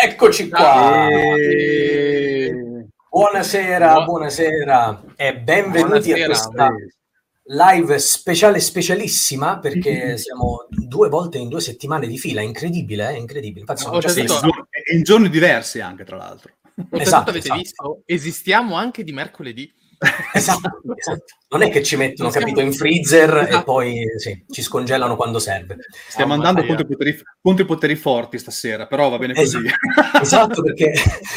Eccoci qua. E... Buonasera, Buon... buonasera e benvenuti buonasera. a questa live speciale specialissima perché siamo due volte in due settimane di fila, incredibile, eh? incredibile. Infatti, no, già detto, in giorni diversi anche tra l'altro. Esatto, avete esatto. visto? Esistiamo anche di mercoledì. Esatto, esatto, Non è che ci mettono, siamo... capito, in freezer esatto. e poi sì, ci scongelano quando serve. Stiamo oh, andando contro i, poteri, contro i, poteri, forti stasera, però va bene così. Esatto, esatto perché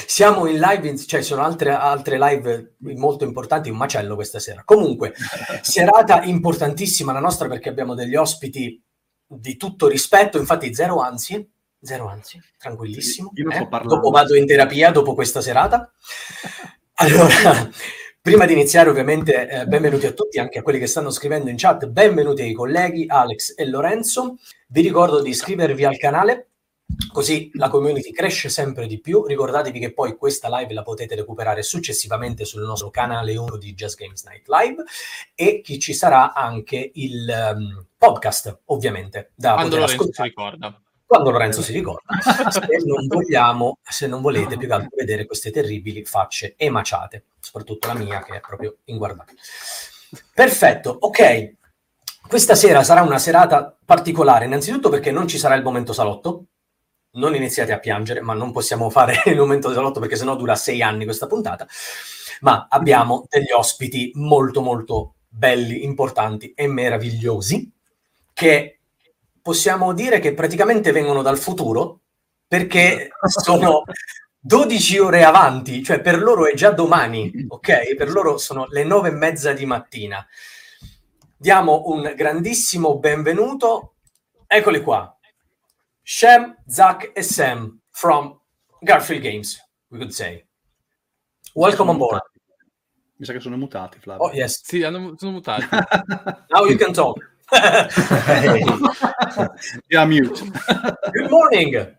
siamo in live, in, cioè sono altre, altre live molto importanti, un macello questa sera. Comunque, serata importantissima la nostra perché abbiamo degli ospiti di tutto rispetto, infatti zero anzi, zero anzi, tranquillissimo. Io non eh? dopo vado in terapia dopo questa serata. Allora, Prima di iniziare, ovviamente, eh, benvenuti a tutti, anche a quelli che stanno scrivendo in chat, benvenuti ai colleghi Alex e Lorenzo. Vi ricordo di iscrivervi al canale, così la community cresce sempre di più. Ricordatevi che poi questa live la potete recuperare successivamente sul nostro canale 1 di Just Games Night Live e che ci sarà anche il um, podcast, ovviamente, da Quando poter Lorenzo ascoltare. ricorda quando Lorenzo si ricorda, se non vogliamo, se non volete più che altro vedere queste terribili facce emaciate, soprattutto la mia che è proprio inguardabile. Perfetto, ok. Questa sera sarà una serata particolare, innanzitutto perché non ci sarà il momento salotto, non iniziate a piangere, ma non possiamo fare il momento salotto perché sennò dura sei anni questa puntata, ma abbiamo degli ospiti molto molto belli, importanti e meravigliosi che possiamo dire che praticamente vengono dal futuro perché sono 12 ore avanti, cioè per loro è già domani, ok? Per loro sono le nove e mezza di mattina. Diamo un grandissimo benvenuto. Eccoli qua. Shem, Zach e Sam from Garfield Games, we could say. Welcome on board. Mi sa che sono mutati, Flavio. Oh, yes. Sì, hanno, sono mutati. Now you can talk. Yeah, mute. Good morning.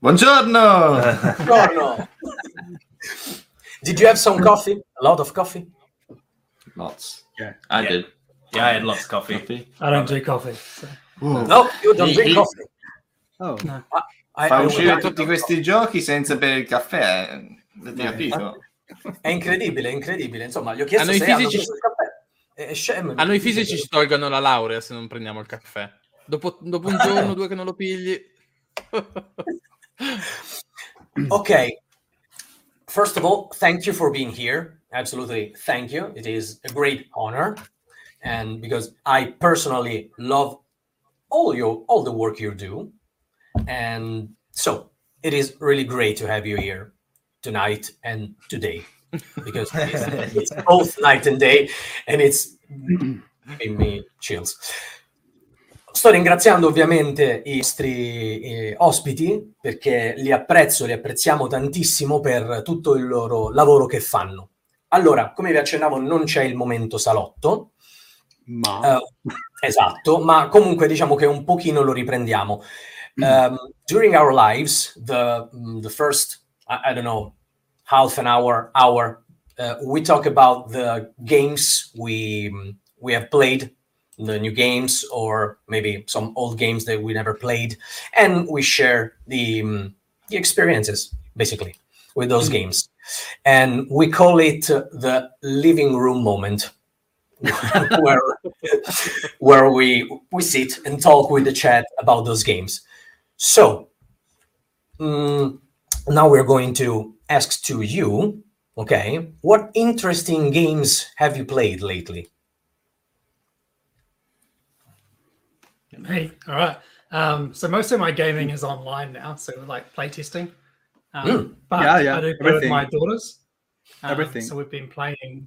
Buongiorno. Buongiorno. did you have some coffee? A lot of coffee? Lots. Yeah, I yeah. did. Yeah, I had lots of coffee. coffee. I don't drink coffee. So. No, you don't drink coffee. Oh. No. I, Fa I uscire tutti questi giochi senza bere il caffè. Avete capito? È incredibile, è incredibile. Insomma, gli ho chiesto a noi se fisici... hanno. E Shem, a noi fisici ci tolgono la laurea se non prendiamo il caffè. Dopo, dopo un giorno due che non lo pigli. ok. First of all, thank you for being here. Absolutely, thank you. It is a great honor, and because I personally love all your all the work you do, and so it is really great to have you here tonight and today because it's, it's, both night and day and it's giving me chills. Sto ringraziando ovviamente i nostri eh, ospiti perché li apprezzo, li apprezziamo tantissimo per tutto il loro lavoro che fanno. Allora, come vi accennavo, non c'è il momento salotto. Ma... Uh, esatto, ma comunque diciamo che un pochino lo riprendiamo. Um, during our lives, the, the first, I, I don't know, half an hour, hour, uh, we talk about the games we we have played, the new games, or maybe some old games that we never played, and we share the um, the experiences basically with those mm-hmm. games, and we call it the living room moment. where where we we sit and talk with the chat about those games. So um, now we're going to ask to you, okay, what interesting games have you played lately? Me, all right. Um, so most of my gaming is online now, so like playtesting. Um, mm. But yeah, yeah. I do play with my daughters. Um, Everything. So we've been playing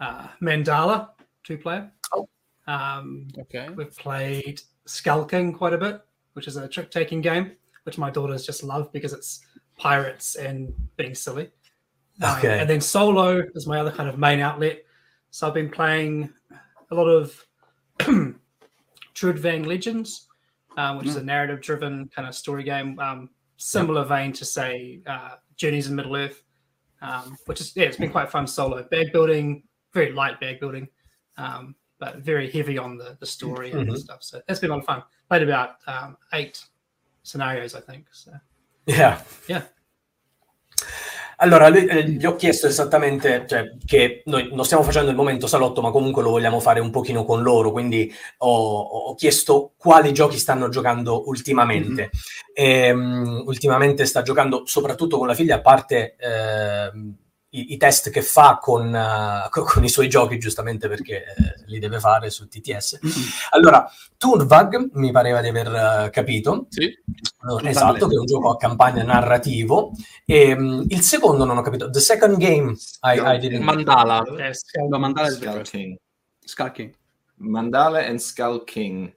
uh, Mandala two player. Oh. Um, okay. We've played Skulking quite a bit, which is a trick taking game, which my daughters just love because it's pirates and being silly. Um, okay. Um, and then solo is my other kind of main outlet. So I've been playing a lot of Trudvang Legends, um, which mm. is a narrative driven kind of story game. Um, similar yep. vein to say uh, Journeys in Middle Earth, um, which is yeah, it's been quite fun solo. Bag building, very light bag building, um, but very heavy on the the story mm-hmm. and stuff. So that's been a lot of fun. Played about um, eight scenarios, I think. So yeah, yeah. Allora, eh, gli ho chiesto esattamente cioè, che noi non stiamo facendo il momento salotto, ma comunque lo vogliamo fare un pochino con loro, quindi ho, ho chiesto quali giochi stanno giocando ultimamente. Mm-hmm. E, um, ultimamente sta giocando soprattutto con la figlia, a parte... Eh, i, i, test che fa con, uh, con, i suoi giochi, giustamente perché eh, li deve fare su TTS. Mm-hmm. Allora, Tunvag mi pareva di aver uh, capito. Sì. Uh, esatto, che è un gioco a campagna narrativo. E um, il secondo non ho capito. The second game I, I didn't... Mandala. Eh, no, Mandala Skull King. Skull King. Mandala and Skull King.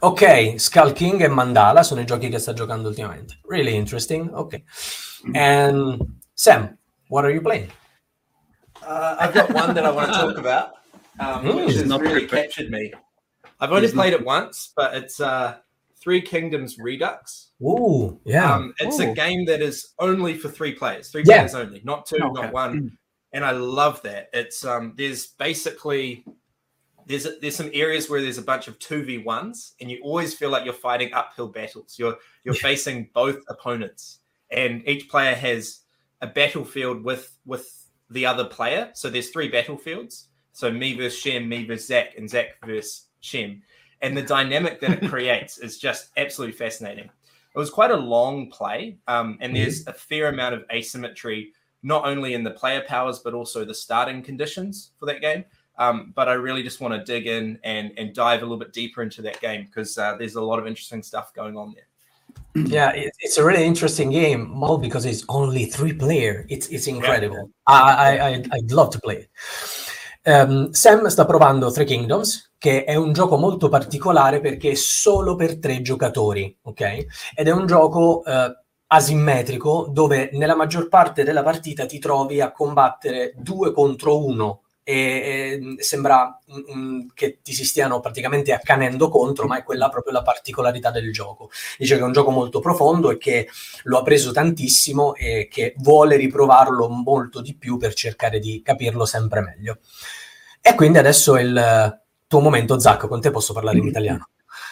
Ok, Skull King e Mandala sono i giochi che sta giocando ultimamente. Really interesting. Ok. And Sam, What are you playing? Uh, I've got one that I want to talk about, um, mm, which has really perfect. captured me. I've only played it once, but it's uh, Three Kingdoms Redux. Ooh, yeah. Um, it's Ooh. a game that is only for three players, three yeah. players only, not two, okay. not one. And I love that. It's um, there's basically there's there's some areas where there's a bunch of two v ones, and you always feel like you're fighting uphill battles. You're you're facing both opponents, and each player has a battlefield with with the other player. So there's three battlefields. So me versus Shem, me versus Zach, and Zach versus Shem. And the dynamic that it creates is just absolutely fascinating. It was quite a long play, um, and there's a fair amount of asymmetry, not only in the player powers but also the starting conditions for that game. Um, but I really just want to dig in and and dive a little bit deeper into that game because uh, there's a lot of interesting stuff going on there. Yeah, it, it's a really interesting game, Mo, because it's only three player. It's, it's incredible. I, I, I'd love to play it. Um, Sam sta provando Three Kingdoms, che è un gioco molto particolare perché è solo per tre giocatori, ok? Ed è un gioco uh, asimmetrico dove nella maggior parte della partita ti trovi a combattere due contro uno e, e sembra mm, che ti si stiano praticamente accanendo contro, ma è quella proprio la particolarità del gioco. Dice che è un gioco molto profondo e che lo ha preso tantissimo e che vuole riprovarlo molto di più per cercare di capirlo sempre meglio. E quindi adesso è il tuo momento, Zac, con te posso parlare in italiano.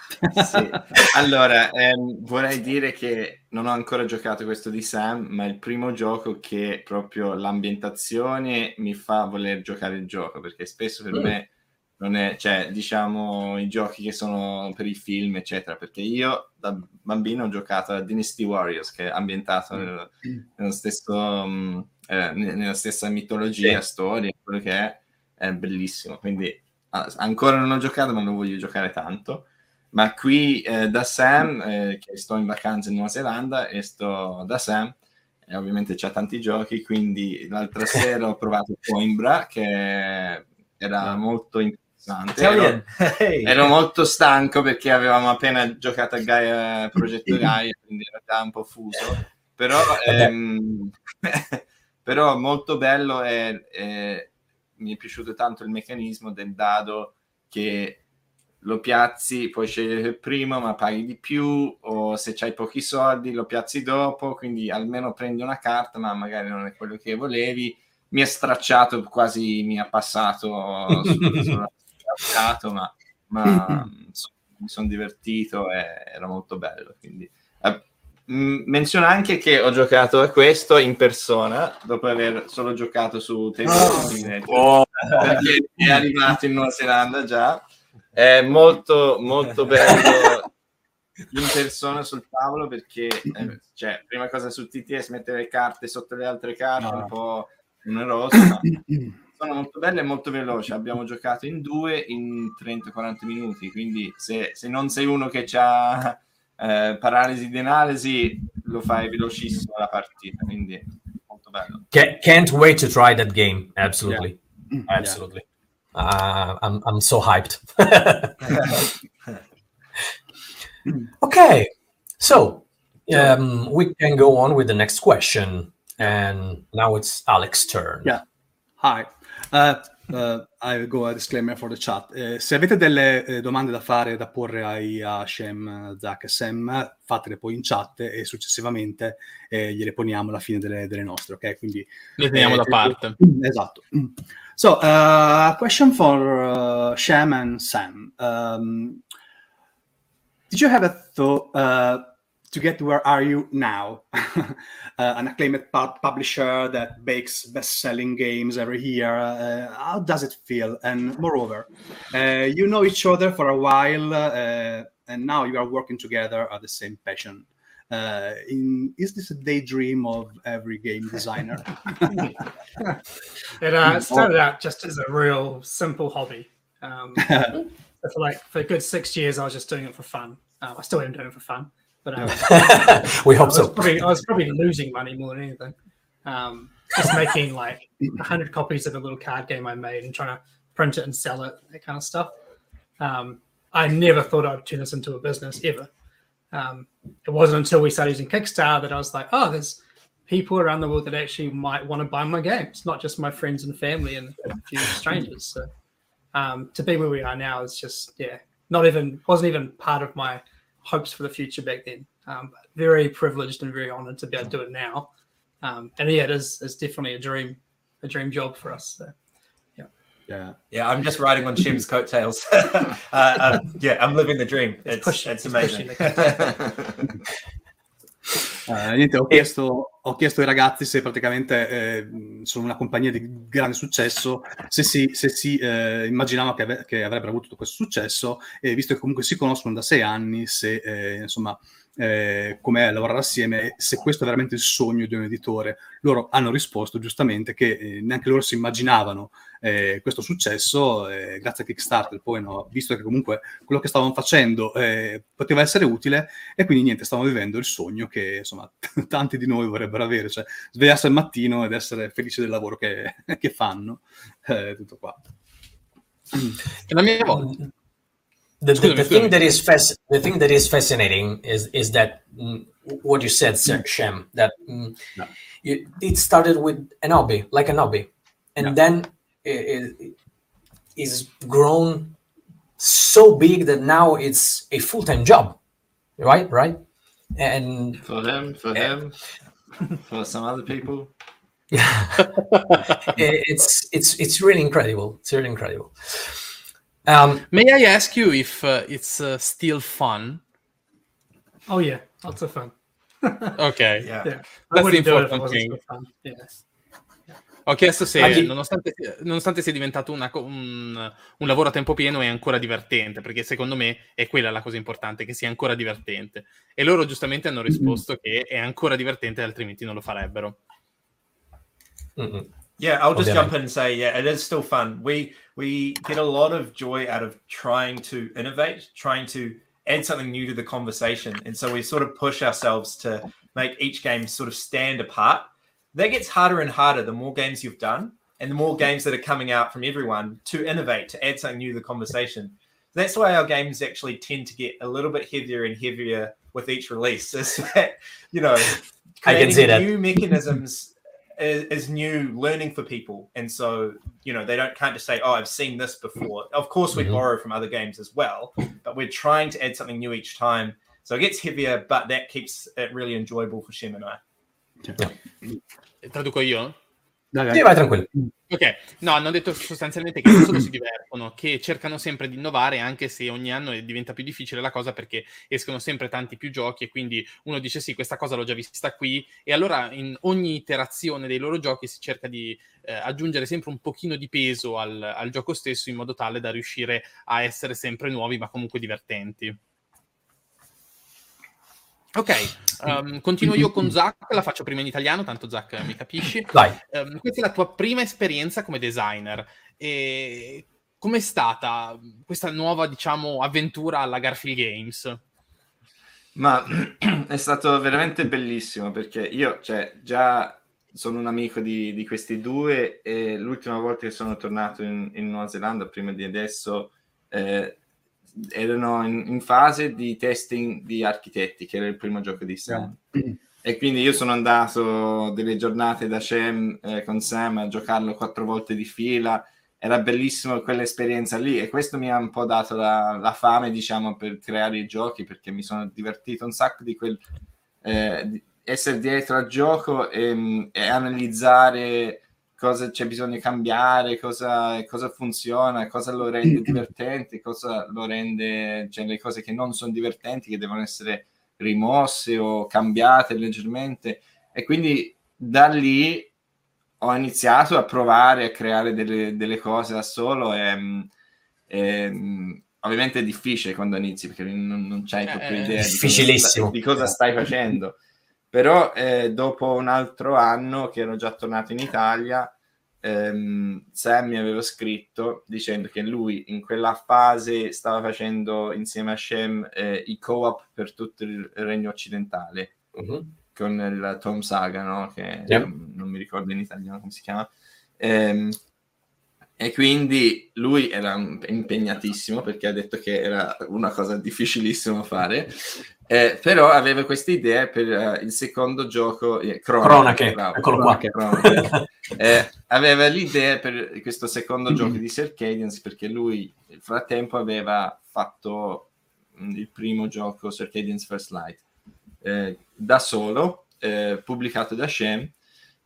Sì. Allora, ehm, vorrei dire che non ho ancora giocato questo di Sam, ma è il primo gioco che proprio l'ambientazione mi fa voler giocare il gioco, perché spesso per mm. me non è, cioè, diciamo, i giochi che sono per i film, eccetera, perché io da bambino ho giocato a Dynasty Warriors, che è ambientato mm. nello, nello stesso, um, eh, nella stessa mitologia, sì. storia, quello che è, è bellissimo. Quindi ancora non ho giocato, ma lo voglio giocare tanto ma qui eh, da Sam, eh, che sto in vacanza in Nuova Zelanda e sto da Sam, e ovviamente c'ha tanti giochi, quindi l'altra sera ho provato Coimbra, che era molto interessante. Ero, hey. ero, molto stanco perché avevamo appena giocato a Gaia Progetto Gaia, quindi era già un po' fuso, però, ehm, però molto bello e mi è piaciuto tanto il meccanismo del dado che lo piazzi, puoi scegliere il primo, ma paghi di più, o se hai pochi soldi lo piazzi dopo, quindi almeno prendi una carta, ma magari non è quello che volevi. Mi ha stracciato, quasi mi ha passato sul mercato, ma, ma mi sono divertito e era molto bello. Quindi, eh, menziona anche che ho giocato a questo in persona dopo aver solo giocato su televisione oh. perché è arrivato in Nuova Zelanda già è molto, molto bello in persona sul tavolo perché, eh, cioè, prima cosa su TTS mettere le carte sotto le altre carte, no. un po' oneroso, ma sono molto belle e molto veloci. Abbiamo giocato in due in 30-40 minuti, quindi se, se, non sei uno che ha eh, paralisi di analisi, lo fai velocissimo la partita, quindi molto bello. Can't wait to try that game, absolutely. Yeah. Absolutely. Uh, I'm, I'm so hyped. okay, so um, we can go on with the next question. And now it's Alex's turn. Yeah. Hi. Uh, uh, I go a disclaimer for the chat. Eh, se avete delle eh, domande da fare, da porre ai, a Shem, Zach e Sam, fatele poi in chat e successivamente eh, gliele poniamo alla fine delle, delle nostre, ok? Quindi le teniamo da parte. Esatto. So, uh, question for uh, Shem and Sam. Um, did you have a thought uh, to get to where are you now? uh, an acclaimed pub- publisher that makes best-selling games every year. Uh, how does it feel? And moreover, uh, you know each other for a while, and now you are working together at the same passion. Uh, in, is this a daydream of every game designer? it uh, started out just as a real simple hobby. Um, for like for a good six years, I was just doing it for fun. Um, I still am doing it for fun. But um, we hope I so. Probably, I was probably losing money more than anything. Um, just making like hundred copies of a little card game I made and trying to print it and sell it, that kind of stuff. Um, I never thought I'd turn this into a business ever. Um, it wasn't until we started using Kickstarter that I was like, oh, there's people around the world that actually might want to buy my games, not just my friends and family and a few strangers. So um, to be where we are now is just yeah, not even wasn't even part of my hopes for the future back then. Um, very privileged and very honored to be able to do it now. Um, and yeah, it is it's definitely a dream, a dream job for us. So, yeah. Yeah. I'm just riding on Shim's coattails. uh, uh, yeah. I'm living the dream. It's, it's, pushing, it's amazing. Uh, niente, ho chiesto, ho chiesto, ai ragazzi se praticamente eh, sono una compagnia di grande successo, se si, se si eh, immaginava che, ave- che, avrebbero avuto questo successo, e visto che comunque si conoscono da sei anni, se eh, insomma eh, com'è lavorare assieme, se questo è veramente il sogno di un editore. Loro hanno risposto giustamente che eh, neanche loro si immaginavano eh, questo successo, eh, grazie a Kickstarter poi hanno visto che comunque quello che stavano facendo eh, poteva essere utile e quindi niente, stavano vivendo il sogno che insomma t- tanti di noi vorrebbero avere, cioè svegliarsi al mattino ed essere felici del lavoro che, che fanno. Eh, tutto qua. La mia volta. The, the, the thing that is fasc- the thing that is fascinating is is that mm, what you said, mm. Shem, that mm, no. you, it started with an hobby, like an hobby, and no. then it, it is grown so big that now it's a full time job, right? Right, and for him, for him, for some other people. Yeah, it's it's it's really incredible. It's really incredible. Um, May I ask you if uh, it's uh, still fun? Oh yeah, lots of fun. ok, yeah. yeah. That's the important thing. Yes. Ho chiesto se, nonostante, nonostante, sia diventato una, un, un, lavoro a tempo pieno, è ancora divertente, perché secondo me è quella la cosa importante, che sia ancora divertente. E loro giustamente hanno risposto mm-hmm. che è ancora divertente, altrimenti non lo farebbero. Mm-hmm. Yeah, I'll just jump in and say, yeah, it is still fun. We we get a lot of joy out of trying to innovate, trying to add something new to the conversation, and so we sort of push ourselves to make each game sort of stand apart. That gets harder and harder the more games you've done, and the more games that are coming out from everyone to innovate, to add something new to the conversation. That's why our games actually tend to get a little bit heavier and heavier with each release. Is that you know creating new mechanisms is, is, new learning for people. And so you know they don't can't just say oh i've seen this before. Of course we mm-hmm. borrow from other games as well but we're trying to add something new each time. So it gets heavier but that keeps it really enjoyable for shem and i. Traduco io Dai, sì, vai tranquillo. Ok, no, hanno detto sostanzialmente che non solo si divertono, che cercano sempre di innovare, anche se ogni anno diventa più difficile la cosa perché escono sempre tanti più giochi e quindi uno dice sì, questa cosa l'ho già vista qui e allora in ogni iterazione dei loro giochi si cerca di eh, aggiungere sempre un pochino di peso al, al gioco stesso in modo tale da riuscire a essere sempre nuovi ma comunque divertenti. Ok, um, continuo io con Zach, la faccio prima in italiano, tanto Zach mi capisci. Um, questa è la tua prima esperienza come designer. E com'è stata questa nuova, diciamo, avventura alla Garfield Games? Ma è stato veramente bellissimo perché io, cioè, già sono un amico di, di, questi due e l'ultima volta che sono tornato in, in Nuova Zelanda, prima di adesso, eh, erano in, in, fase di testing di architetti, che era il primo gioco di Sam. Yeah. E quindi io sono andato delle giornate da Shem eh, con Sam a giocarlo quattro volte di fila. Era bellissimo quell'esperienza lì e questo mi ha un po' dato la, la fame, diciamo, per creare i giochi perché mi sono divertito un sacco di quel eh, essere dietro al gioco e, e analizzare cosa c'è bisogno di cambiare, cosa, cosa, funziona, cosa lo rende divertente, cosa lo rende, cioè le cose che non sono divertenti, che devono essere rimosse o cambiate leggermente. E quindi da lì ho iniziato a provare a creare delle, delle cose da solo e, e, ovviamente è difficile quando inizi perché non, non c'hai eh, proprio idea di cosa, di cosa stai facendo però eh, dopo un altro anno che ero già tornato in Italia, ehm, Sam mi aveva scritto dicendo che lui in quella fase stava facendo insieme a Shem eh, i co-op per tutto il regno occidentale uh-huh. con il Tom Saga, no? che yeah. non, non, mi ricordo in italiano come si chiama. Ehm, e quindi lui era impegnatissimo perché ha detto che era una cosa difficilissima fare, eh, però aveva questa idea per uh, il secondo gioco, eh, Cronache, Cronache eccolo qua. Cronache. eh, aveva l'idea per questo secondo gioco di Circadians perché lui nel frattempo aveva fatto mh, il primo gioco Circadians First Light. Eh, da solo, eh, pubblicato da Shem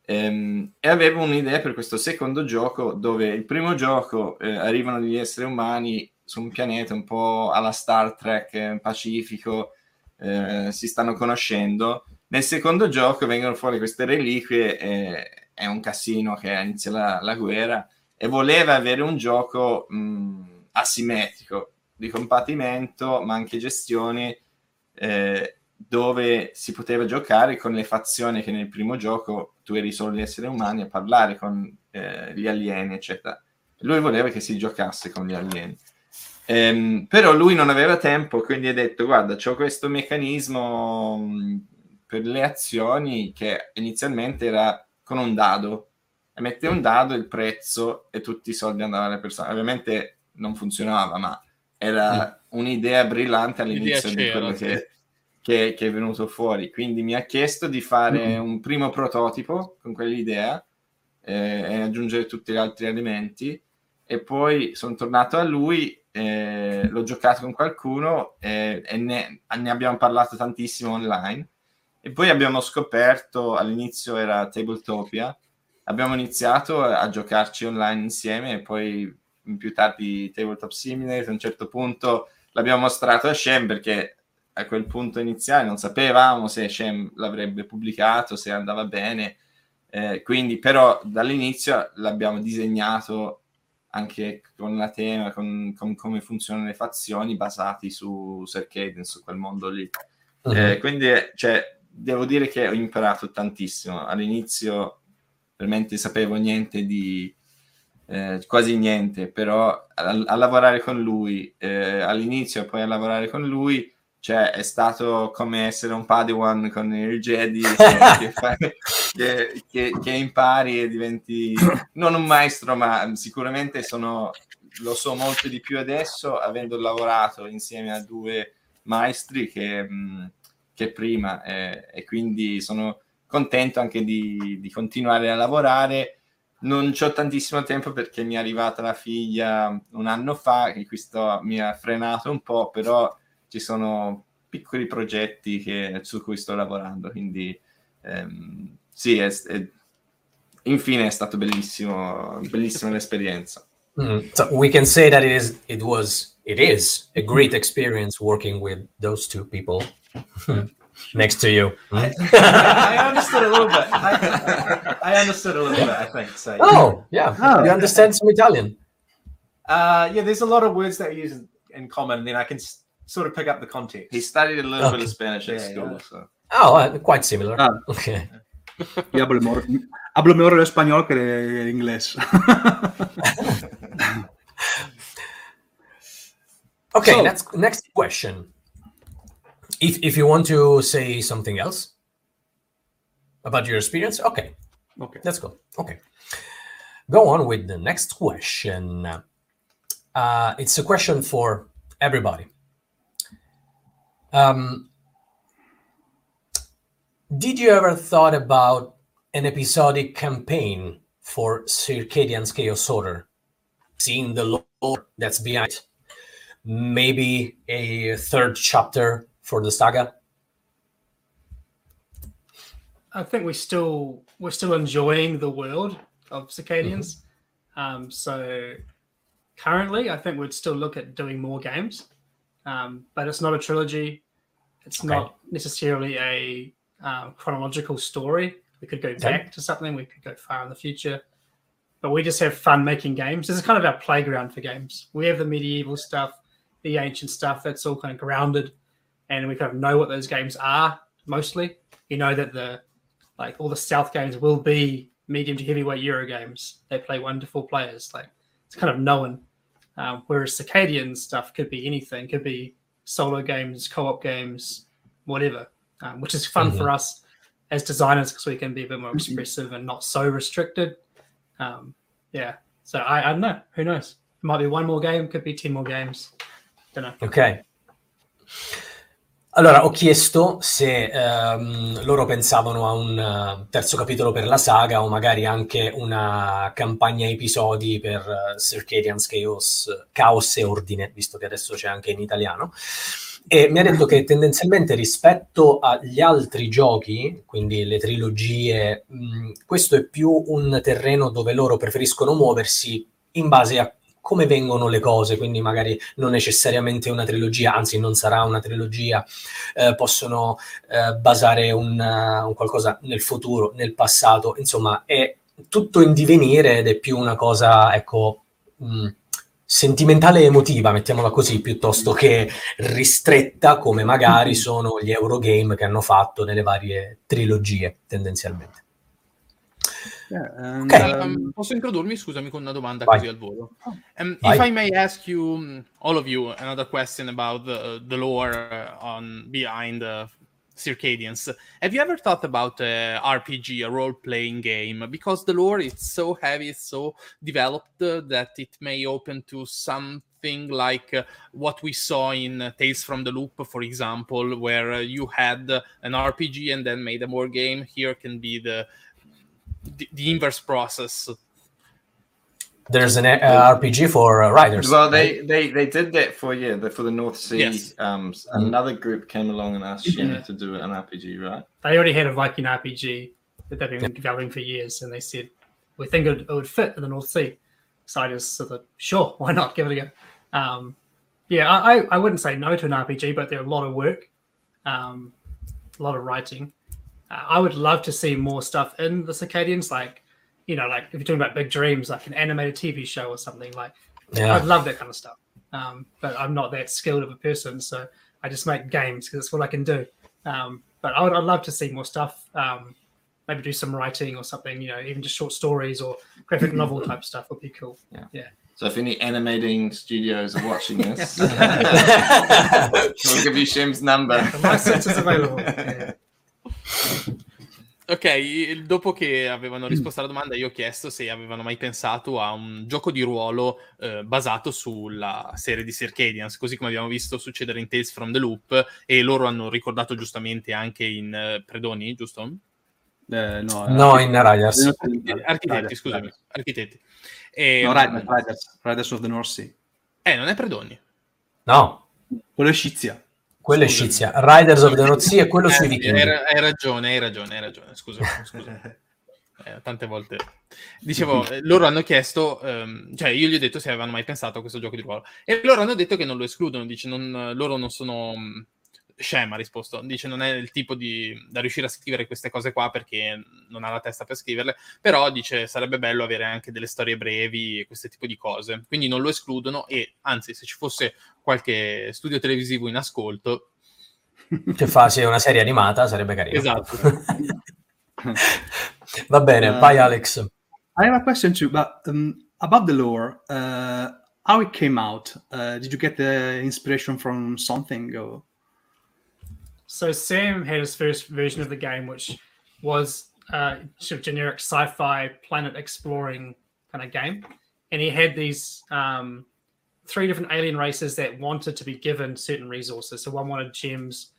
Ehm, e avevo un'idea per questo secondo gioco dove il primo gioco eh, arrivano degli esseri umani su un pianeta un po' alla Star Trek eh, Pacifico, eh, si stanno conoscendo. Nel secondo gioco vengono fuori queste reliquie, e è un casino che inizia la, la guerra e voleva avere un gioco mh, asimmetrico di combattimento ma anche gestione eh, dove si poteva giocare con le fazioni che nel primo gioco tu eri solo gli esseri umani a parlare con eh, gli alieni, eccetera. Lui voleva che si giocasse con gli alieni. Ehm, però lui non aveva tempo, quindi ha detto: Guarda, ho questo meccanismo per le azioni che inizialmente era con un dado. E mette un dado, il prezzo e tutti i soldi andavano alle persone. Ovviamente non funzionava, ma era mm. un'idea brillante all'inizio di quello che che, che, è venuto fuori. Quindi mi ha chiesto di fare un primo prototipo con quell'idea eh, e aggiungere tutti gli altri elementi. E poi sono tornato a lui, eh, l'ho giocato con qualcuno eh, e ne, ne, abbiamo parlato tantissimo online. E poi abbiamo scoperto, all'inizio era Tabletopia, abbiamo iniziato a, a giocarci online insieme e poi più tardi Tabletop Simulator, a un certo punto l'abbiamo mostrato a Shem perché a quel punto iniziale non sapevamo se Shem l'avrebbe pubblicato, se andava bene, eh, quindi però dall'inizio l'abbiamo disegnato anche con la tema, con, con come funzionano le fazioni basati su Circadian, su quel mondo lì. Uh-huh. Eh, quindi cioè, devo dire che ho imparato tantissimo. All'inizio veramente sapevo niente di... Eh, quasi niente, però a, a lavorare con lui eh, all'inizio e poi a lavorare con lui cioè è stato come essere un Padawan con il Jedi che, fa, che, che, che, impari e diventi non un maestro ma sicuramente sono, lo so molto di più adesso avendo lavorato insieme a due maestri che, che prima eh, e quindi sono contento anche di, di continuare a lavorare. Non ho tantissimo tempo perché mi è arrivata la figlia un anno fa che questo mi ha frenato un po' però ci sono piccoli progetti che, su cui sto lavorando, quindi ehm, sì, è, è, infine è stato bellissimo, bellissima l'esperienza. Mm. So we can say that it is, it was, it is a great experience working with those two people next to you. I, I, understood a little bit. I, I, understood a little bit. I think. So. Oh yeah, oh, you understand some Italian. Uh, yeah, there's a lot of words that we use in common. And then I can sort of pick up the context. He studied a little okay. bit of Spanish at yeah, school. Yeah. So. Oh, uh, quite similar. Ah. Okay. Yo hablo mejor, hablo mejor el español que el inglés. okay, so, next next question. If if you want to say something else about your experience, okay. Okay. Let's go. Okay. Go on with the next question. Uh, it's a question for everybody. Um, did you ever thought about an episodic campaign for Circadian's Chaos Order? Seeing the lore that's behind maybe a third chapter for the saga? I think we still we're still enjoying the world of Circadians. Mm-hmm. Um, so currently, I think we'd still look at doing more games, um, but it's not a trilogy. It's okay. not necessarily a um, chronological story. We could go back to something. We could go far in the future, but we just have fun making games. This is kind of our playground for games. We have the medieval stuff, the ancient stuff. That's all kind of grounded, and we kind of know what those games are mostly. You know that the like all the South games will be medium to heavyweight Euro games. They play wonderful players. Like it's kind of known. Um, whereas Circadian stuff could be anything, could be solo games, co-op games, whatever, um, which is fun mm-hmm. for us as designers because we can be a bit more mm-hmm. expressive and not so restricted. Um, yeah. So I, I don't know. Who knows? It might be one more game, could be ten more games. Don't know. Okay. Allora, ho chiesto se ehm, loro pensavano a un uh, terzo capitolo per la saga o magari anche una campagna episodi per uh, Circadian's Chaos, Chaos e Ordine, visto che adesso c'è anche in italiano. E mi ha detto che tendenzialmente rispetto agli altri giochi, quindi le trilogie, mh, questo è più un terreno dove loro preferiscono muoversi in base a come vengono le cose, quindi magari non necessariamente una trilogia, anzi non sarà una trilogia, eh, possono eh, basare un, uh, un, qualcosa nel futuro, nel passato, insomma è tutto in divenire ed è più una cosa, ecco, mh, sentimentale e emotiva, mettiamola così, piuttosto che ristretta come magari sono gli Eurogame che hanno fatto nelle varie trilogie tendenzialmente. Yeah, and, okay. um, posso introdurmi, scusami, con una domanda Vai. così al volo. Um, if I may ask you, mm, all of you, another question about the, the lore uh, on behind uh, Circadians. Have you ever thought about a RPG, a role-playing game? Because the lore is so heavy, it's so developed uh, that it may open to something like uh, what we saw in uh, Tales from the Loop, for example, where uh, you had an RPG and then made a more game. Here can be the the, the inverse process. There's an uh, RPG for uh, riders. Well, they, right? they they did that for yeah the, for the North Sea. Yes. Um, mm-hmm. another group came along and asked yeah. to do an RPG, right? They already had a Viking RPG that they've been developing for years, and they said we think it, it, would fit in the North Sea. So I just sort of sure, why not give it a go? Um, yeah, I, I wouldn't say no to an RPG, but they're a lot of work, um, a lot of writing. I would love to see more stuff in the Circadians, like you know, like if you're talking about big dreams, like an animated TV show or something. Like, yeah. I'd love that kind of stuff. Um, but I'm not that skilled of a person, so I just make games because it's what I can do. Um, but I would, I'd love to see more stuff. Um, maybe do some writing or something. You know, even just short stories or graphic novel type stuff would be cool. Yeah. Yeah. So if any animating studios are watching this, we'll give you Shim's number. Yeah, my sense is available. Yeah. Ok, dopo che avevano risposto alla domanda, io ho chiesto se avevano mai pensato a un gioco di ruolo eh, basato sulla serie di Circadians, così come abbiamo visto succedere in Tales from the Loop, e loro hanno ricordato giustamente anche in uh, Predoni, giusto? Eh, no, no in Riders. Architetti, scusami, architetti. E, no, Riders, Riders of the North Sea. Eh, non è Predoni. No. Quello è Scizia. Quello Scusami. è Scizia. Riders of the North Sea e quello eh, sui vichinghi. Hai, ragione, hai ragione, hai ragione. Scusa, scusa. Eh, tante volte. Dicevo, eh, loro hanno chiesto, ehm, cioè io gli ho detto se avevano mai pensato a questo gioco di ruolo. E loro hanno detto che non lo escludono, dice, non, loro non sono... Scema ha risposto, dice non è il tipo di, da riuscire a scrivere queste cose qua perché non ha la testa per scriverle, però dice sarebbe bello avere anche delle storie brevi e questo tipo di cose, quindi non lo escludono e anzi se ci fosse qualche studio televisivo in ascolto che fa sì, una serie animata sarebbe carino. Esatto. Va bene, uh, vai Alex. I have a question too, but um, about the lore, uh, how it came out? Uh, did you get the inspiration from something? Or? So Sam had his first version of the game, which was uh, sort of generic sci-fi planet exploring kind of game, and he had these um, three different alien races that wanted to be given certain resources. So one wanted gems,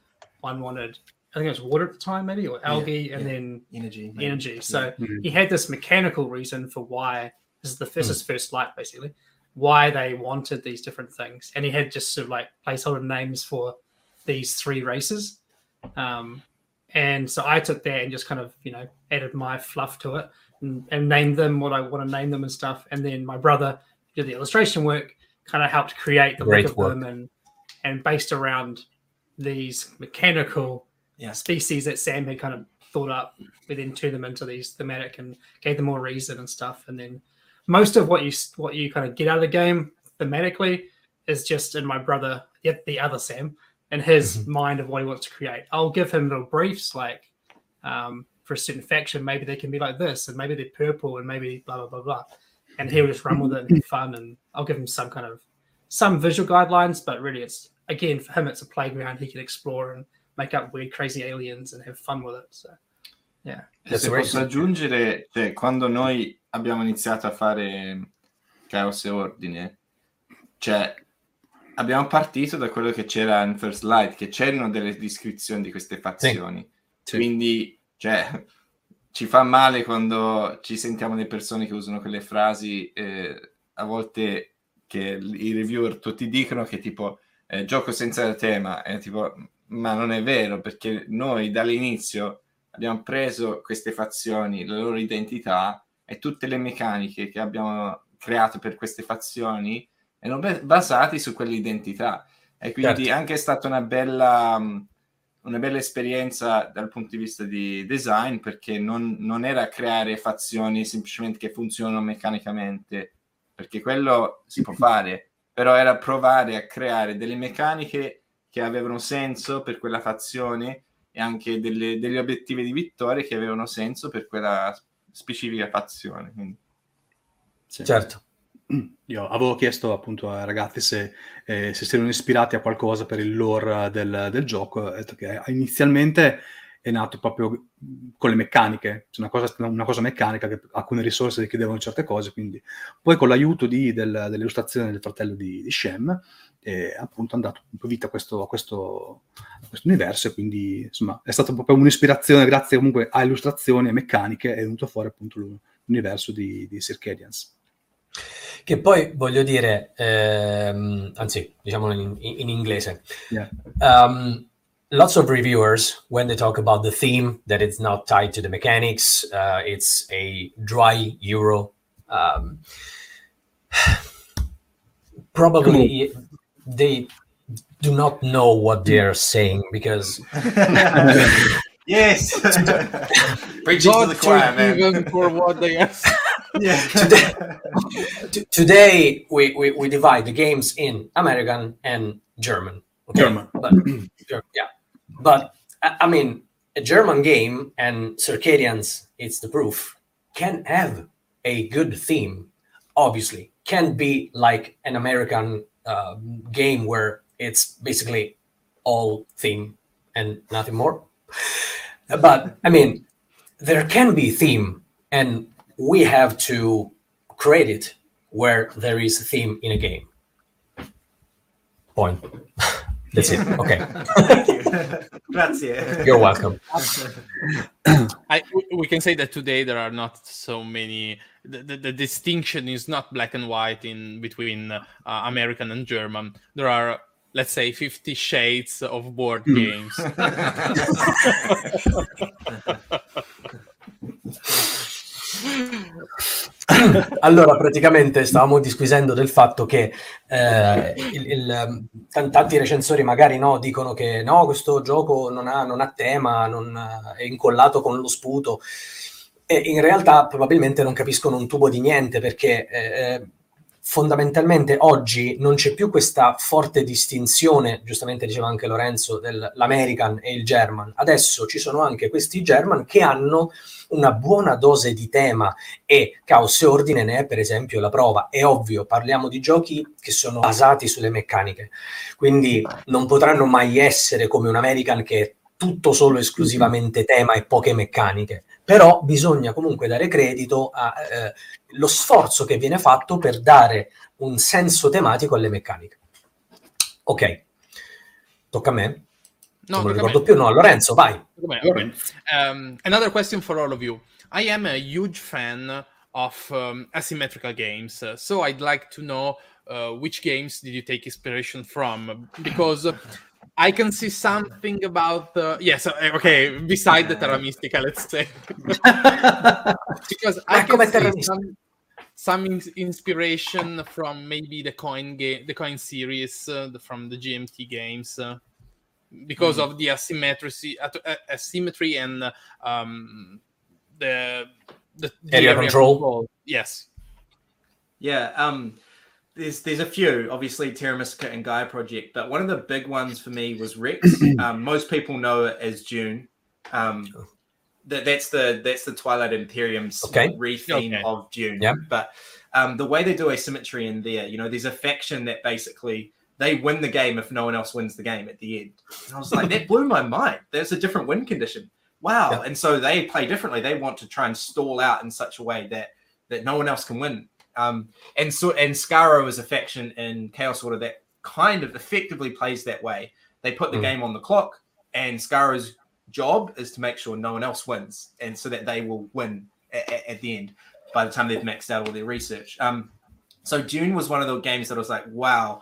one wanted I think it was water at the time, maybe or algae, yeah, and yeah. then energy. Maybe. Energy. So mm-hmm. he had this mechanical reason for why this is the this mm. is first light basically why they wanted these different things, and he had just sort of like placeholder names for these three races. Um, and so I took that and just kind of you know added my fluff to it and, and named them what I want to name them and stuff. And then my brother did the illustration work, kind of helped create the Great look of work. them and and based around these mechanical yeah. species that Sam had kind of thought up. We then turned them into these thematic and gave them more reason and stuff. And then most of what you what you kind of get out of the game thematically is just in my brother, the other Sam, and his mm-hmm. mind of what he wants to create. I'll give him little briefs like um, for a certain faction, maybe they can be like this, and maybe they're purple, and maybe blah blah blah blah, and he'll just run with it and be fun. And I'll give him some kind of some visual guidelines, but really, it's again for him, it's a playground he can explore and make up weird, crazy aliens and have fun with it. So, yeah. Se posso aggiungere, cioè, quando noi abbiamo iniziato a fare Chaos e Ordine, cioè abbiamo partito da quello che c'era in First Light, che c'erano delle descrizioni di queste fazioni. Sì. Quindi, cioè, ci fa male quando ci sentiamo le persone che usano quelle frasi, eh, a volte che i reviewer tutti dicono che tipo eh, gioco senza tema, è tipo, ma non è vero, perché noi dall'inizio abbiamo preso queste fazioni, la loro identità e tutte le meccaniche che abbiamo creato per queste fazioni erano basate su quell'identità. E quindi certo. anche è stata una bella, una bella esperienza dal punto di vista di design, perché non, non era creare fazioni semplicemente che funzionano meccanicamente, perché quello si può fare, però era provare a creare delle meccaniche che avevano senso per quella fazione e anche delle, degli obiettivi di vittoria che avevano senso per quella specifica fazione. Quindi. Sì. Certo. Io avevo chiesto appunto ai ragazzi se, eh, se si erano ispirati a qualcosa per il lore del, del gioco. Ho detto che inizialmente è nato proprio con le meccaniche, cioè una, cosa, una cosa meccanica, che alcune risorse richiedevano certe cose, quindi poi con l'aiuto di, del, dell'illustrazione del fratello di, di Shem, è appunto andato po' vita a questo, a questo, a questo universo quindi insomma è stata proprio un'ispirazione grazie comunque a illustrazioni e meccaniche è venuto fuori appunto l'universo di, di Circadians. Che poi voglio dire, ehm, anzi diciamolo in, in inglese, yeah. um, lots of reviewers when they talk about the theme that it's not tied to the mechanics uh, it's a dry euro um, probably they do not know what they're saying because yes preaching to the choir man. even for what they are yeah. today, t- today we, we, we divide the games in american and german okay? german but, yeah but I mean, a German game and Circadians, it's the proof, can have a good theme. Obviously, can be like an American uh, game where it's basically all theme and nothing more. But I mean, there can be theme, and we have to create it where there is a theme in a game. Point. That's it. Okay. Thank you. Grazie. You're welcome. I, we can say that today there are not so many. The, the, the distinction is not black and white in between uh, American and German. There are, let's say, fifty shades of board hmm. games. allora, praticamente stavamo disquisendo del fatto che eh, il, il, tanti recensori magari no, dicono che no, questo gioco non ha, non ha tema, non, è incollato con lo sputo. E in realtà probabilmente non capiscono un tubo di niente perché eh, fondamentalmente oggi non c'è più questa forte distinzione, giustamente diceva anche Lorenzo, dell'American e il German. Adesso ci sono anche questi German che hanno una buona dose di tema e Caos e Ordine ne è per esempio la prova. È ovvio, parliamo di giochi che sono basati sulle meccaniche, quindi non potranno mai essere come un American che è tutto solo esclusivamente tema e poche meccaniche, però bisogna comunque dare credito allo eh, sforzo che viene fatto per dare un senso tematico alle meccaniche. Ok, tocca a me. No, non lo ricordo più, no, Lorenzo, vai. Um, another question for all of you. I am a huge fan of um, asymmetrical games, so I'd like to know uh, which games did you take inspiration from? Because I can see something about the yes, uh, okay, beside the Terra Mystica, let's say, because I can see some, some inspiration from maybe the coin game, the coin series uh, the, from the GMT games. Uh, because mm. of the asymmetry, uh, asymmetry and um, the the, the area, area control. control. Yes. Yeah. Um, there's there's a few, obviously Terra Mystica and Gaia Project, but one of the big ones for me was Rex. um, most people know it as June. Um, that, that's the that's the Twilight Imperium's okay. retheme okay. of June. Yeah. But um, the way they do asymmetry in there, you know, there's a faction that basically they win the game if no one else wins the game at the end. And I was like, that blew my mind. There's a different win condition. Wow. Yeah. And so they play differently. They want to try and stall out in such a way that that no one else can win. Um, and so and Scaro is a faction in Chaos Order that kind of effectively plays that way. They put the mm. game on the clock, and Scaro's job is to make sure no one else wins, and so that they will win at, at the end by the time they've maxed out all their research. Um, so Dune was one of the games that I was like, wow,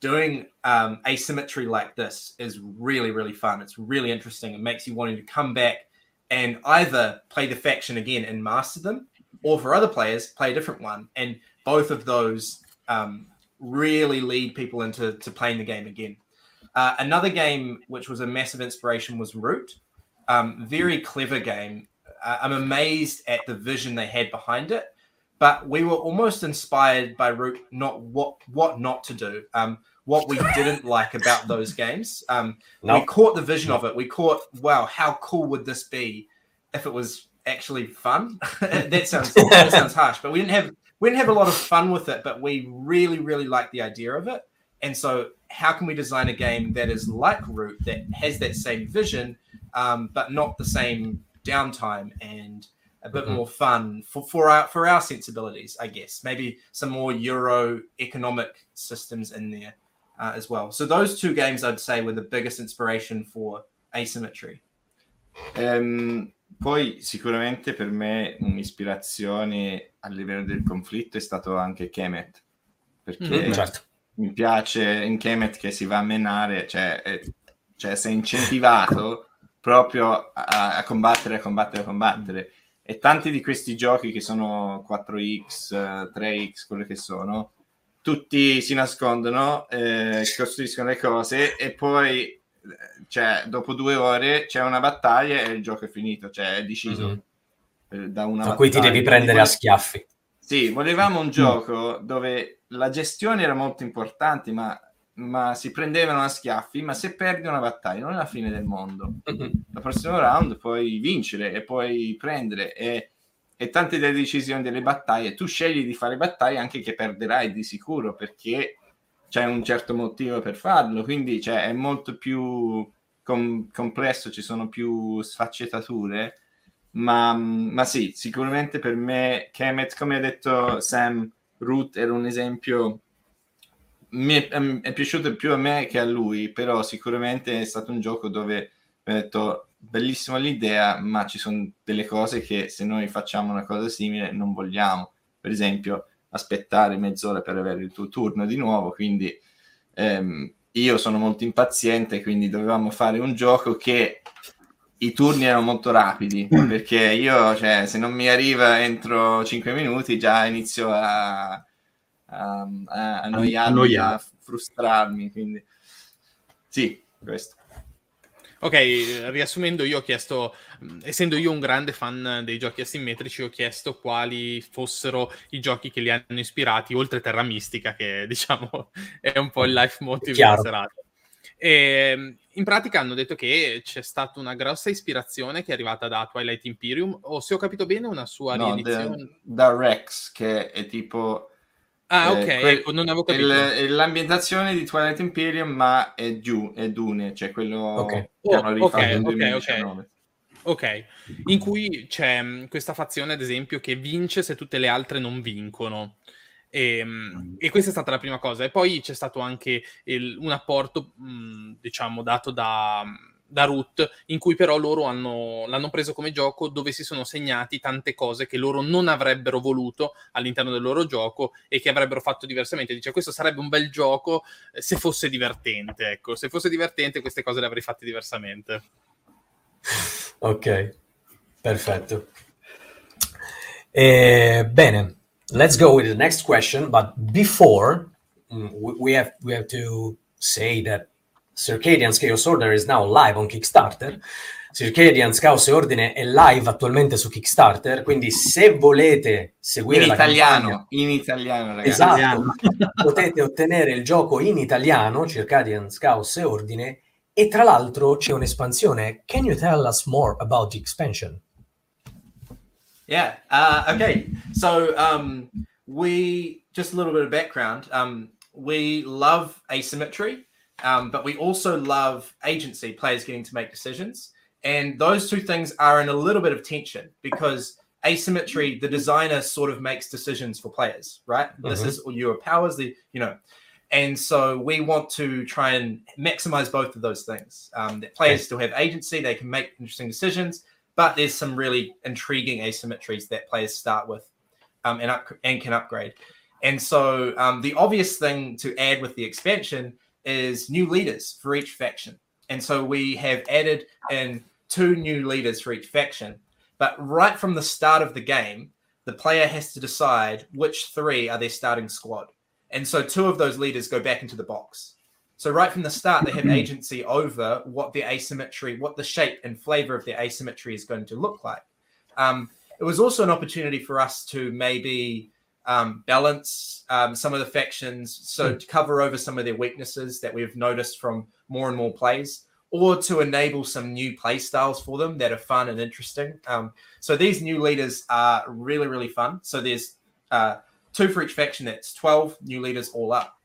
doing um, asymmetry like this is really really fun. It's really interesting. It makes you wanting to come back and either play the faction again and master them, or for other players, play a different one. And both of those um, really lead people into to playing the game again. Uh, another game which was a massive inspiration was Root. Um, very clever game. Uh, I'm amazed at the vision they had behind it, but we were almost inspired by Root, not what what not to do. Um, what we didn't like about those games. Um, nope. We caught the vision of it. We caught, wow, how cool would this be if it was actually fun. that sounds that sounds harsh, but we didn't have we didn't have a lot of fun with it, but we really really liked the idea of it. And so, how can we design a game that is like Root that has that same vision, um, but not the same downtime and a bit mm-hmm. more fun for, for our for our sensibilities, I guess. Maybe some more Euro economic systems in there uh, as well. So those two games, I'd say, were the biggest inspiration for asymmetry. Um, Poi sicuramente per me un'ispirazione a livello del conflitto è stato anche Kemet, perché mm, certo. mi piace in Kemet che si va a menare, cioè, è, cioè sei incentivato proprio a, a, combattere, a combattere, a combattere. E tanti di questi giochi che sono 4X, 3X, quello che sono, tutti si nascondono, eh, costruiscono le cose e poi cioè, dopo due ore c'è una battaglia e il gioco è finito, cioè è deciso mm-hmm. da una A cui ti devi prendere a schiaffi. Sì, volevamo un mm. gioco dove la gestione era molto importante, ma, ma, si prendevano a schiaffi, ma se perdi una battaglia non è la fine del mondo. Mm-hmm. La prossima round puoi vincere e puoi prendere e, e tante delle decisioni delle battaglie, tu scegli di fare battaglie anche che perderai di sicuro perché c'è un certo motivo per farlo, quindi cioè, è molto più com- complesso, ci sono più sfaccettature, ma, ma sì, sicuramente per me Kemet, come ha detto Sam, Root era un esempio, mi è, è, piaciuto più a me che a lui, però sicuramente è stato un gioco dove ho detto bellissima l'idea, ma ci sono delle cose che se noi facciamo una cosa simile non vogliamo. Per esempio, aspettare mezz'ora per avere il tuo turno di nuovo, quindi ehm, io sono molto impaziente, quindi dovevamo fare un gioco che i turni erano molto rapidi, mm. perché io, cioè, se non mi arriva entro 5 minuti, già inizio a, a, a annoiarmi, a frustrarmi, quindi sì, questo. Ok, riassumendo, io ho chiesto, essendo io un grande fan dei giochi asimmetrici, ho chiesto quali fossero i giochi che li hanno ispirati, oltre Terra Mistica, che diciamo è un po' il life motive della serata. E, in pratica hanno detto che c'è stata una grossa ispirazione che è arrivata da Twilight Imperium, o se ho capito bene, una sua no, riedizione. Da, da Rex, che è tipo Ah, ok, eh, quel, ecco, non avevo capito. Il, l'ambientazione di Twilight Imperium, ma è giù, è Dune, cioè quello okay. che hanno rifatto okay, nel 2019. Okay, ok, in cui c'è mm, questa fazione, ad esempio, che vince se tutte le altre non vincono. E, ehm, e, questa è stata la prima cosa. E poi c'è stato anche il, un apporto, mh, mm, diciamo, dato da, da Root, in cui però loro hanno, l'hanno preso come gioco dove si sono segnati tante cose che loro non avrebbero voluto all'interno del loro gioco e che avrebbero fatto diversamente. Dice, questo sarebbe un bel gioco eh, se fosse divertente. Ecco, se fosse divertente queste cose le avrei fatte diversamente. Ok, perfetto. Eh, bene, let's go with the next question. But before, mm, we have we have to say that Circadian Chaos Order is now live on Kickstarter. Circadian Chaos e Ordine è live attualmente su Kickstarter, quindi se volete seguire in italiano, campagna, in italiano, ragazzi. Esatto, potete ottenere il gioco in italiano, Circadian Chaos e Ordine, e tra l'altro c'è un'espansione. Can you tell us more about the expansion? Yeah. Uh, okay. So um, we just a little bit of background. Um, we love asymmetry, um, but we also love agency. Players getting to make decisions, and those two things are in a little bit of tension because asymmetry, the designer sort of makes decisions for players, right? Mm-hmm. This is your powers. The you know and so we want to try and maximize both of those things. Um, that players okay. still have agency, they can make interesting decisions, but there's some really intriguing asymmetries that players start with um, and, up, and can upgrade. And so um, the obvious thing to add with the expansion is new leaders for each faction. And so we have added in two new leaders for each faction. But right from the start of the game, the player has to decide which three are their starting squad. And so two of those leaders go back into the box. So right from the start, they have mm-hmm. agency over what the asymmetry, what the shape and flavor of the asymmetry is going to look like. Um, it was also an opportunity for us to maybe um, balance um, some of the factions, so hmm. to cover over some of their weaknesses that we've noticed from more and more plays, or to enable some new play styles for them that are fun and interesting. Um, so these new leaders are really, really fun. So there's uh, two for each faction. That's 12 new leaders all up.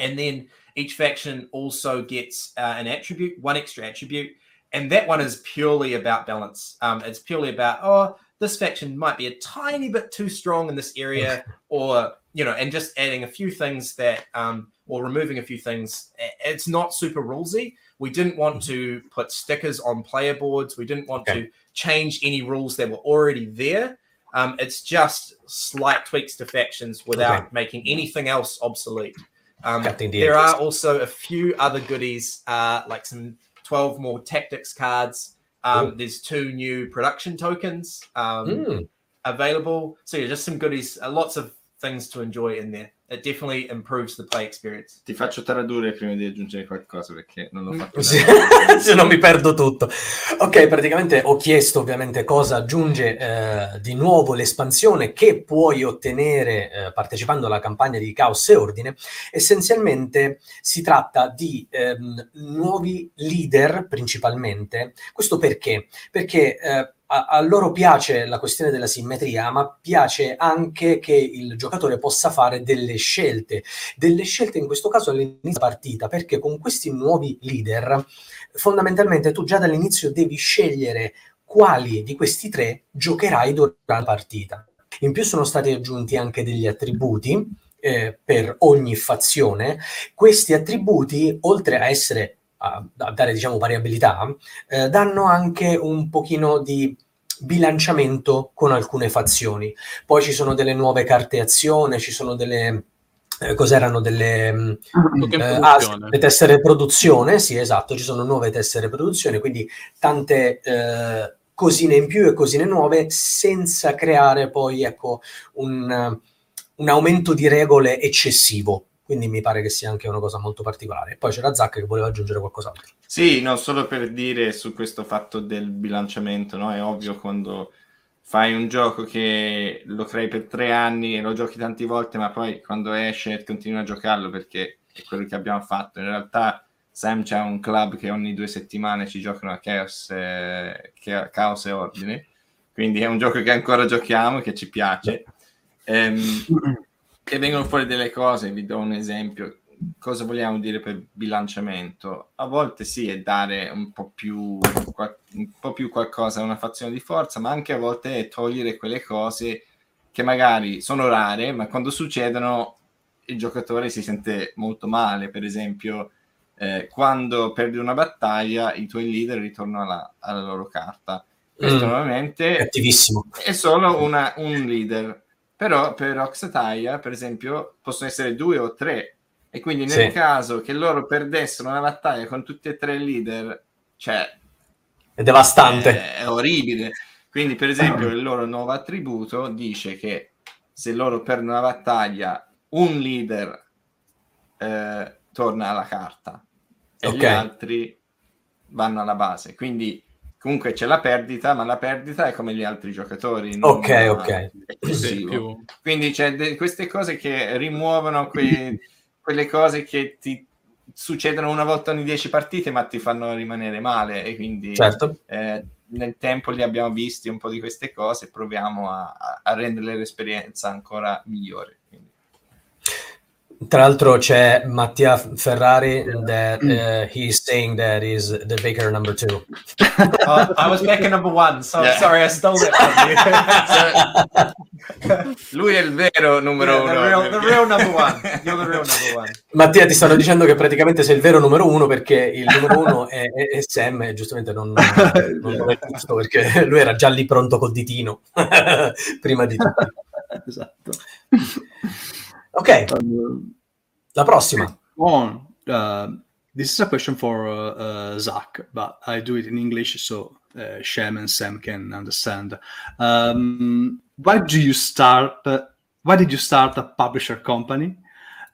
And then each faction also gets uh, an attribute, one extra attribute. And that one is purely about balance. Um, it's purely about, oh, this faction might be a tiny bit too strong in this area, or, you know, and just adding a few things that, um, or removing a few things. It's not super rulesy. We didn't want mm-hmm. to put stickers on player boards. We didn't want okay. to change any rules that were already there. Um, it's just slight tweaks to factions without okay. making anything else obsolete. Um, there are also a few other goodies, uh, like some 12 more tactics cards. Um, there's two new production tokens mm. available. So, yeah, just some goodies, uh, lots of things to enjoy in there. It definitely improves the play experience. Ti faccio tradurre prima di aggiungere qualcosa perché non l'ho mm. fatto. Se non mi perdo tutto. Ok, praticamente ho chiesto ovviamente cosa aggiunge eh, di nuovo l'espansione che puoi ottenere eh, partecipando alla campagna di Caos e Ordine. Essenzialmente si tratta di ehm, nuovi leader principalmente. Questo perché? Perché eh, a, loro piace la questione della simmetria, ma piace anche che il giocatore possa fare delle scelte, delle scelte in questo caso all'inizio della partita, perché con questi nuovi leader fondamentalmente tu già dall'inizio devi scegliere quali di questi tre giocherai durante la partita. In più sono stati aggiunti anche degli attributi eh, per ogni fazione. Questi attributi, oltre a essere a, dare diciamo variabilità, eh, danno anche un pochino di bilanciamento con alcune fazioni. Poi ci sono delle nuove carte azione, ci sono delle eh, cos'erano? Delle mm, eh, ah, le tessere produzione, sì esatto, ci sono nuove tessere produzione, quindi tante eh, cosine in più e cosine nuove senza creare poi ecco un, un aumento di regole eccessivo quindi mi pare che sia anche una cosa molto particolare. Poi c'era Zac che voleva aggiungere qualcos'altro. Sì, no, solo per dire su questo fatto del bilanciamento, no? È ovvio quando fai un gioco che lo crei per tre anni e lo giochi tante volte, ma poi quando esce continui a giocarlo perché è quello che abbiamo fatto. In realtà Sam c'è un club che ogni due settimane ci giocano a Chaos, eh, Chaos e Ordine, quindi è un gioco che ancora giochiamo e che ci piace. Ehm, e vengono fuori delle cose, vi do un esempio. Cosa vogliamo dire per bilanciamento? A volte sì, è dare un po' più, un po' più qualcosa a una fazione di forza, ma anche a volte è togliere quelle cose che magari sono rare, ma quando succedono il giocatore si sente molto male. Per esempio, eh, quando perdi una battaglia, i tuoi leader ritornano alla, alla loro carta. Questo mm, normalmente è solo una, un leader però per Oxataya, per esempio, possono essere due o tre. E quindi nel sì. caso che loro perdessero una battaglia con tutti e tre i leader, cioè... È devastante. È, è orribile. Quindi, per esempio, il loro nuovo attributo dice che se loro perdono una battaglia, un leader eh, torna alla carta e okay. gli altri vanno alla base. Quindi comunque c'è la perdita, ma la perdita è come gli altri giocatori. Ok, ok. Quindi c'è de- queste cose che rimuovono que- quelle cose che ti succedono una volta ogni dieci partite, ma ti fanno rimanere male. E quindi certo. eh, nel tempo li abbiamo visti un po' di queste cose, proviamo a, a rendere l'esperienza ancora migliore. Tra l'altro c'è Mattia Ferrari that uh, he's saying that is the Baker number two. uh, I was Baker number one, so yeah. sorry I stole it from you. Lui è il vero numero yeah, uno. The real, the real number one. You're the real number one. Mattia ti stanno dicendo che praticamente sei il vero numero uno perché il numero uno è, è, è Sam e giustamente non, non, non, è giusto perché lui era già lì pronto col ditino prima di tutto. esatto. Ok, la prossima. On. Uh, this is a question for uh, uh, Zach, but I do it in English so uh, Shem and Sam can understand. Um, why do you start? why did you start a publisher company?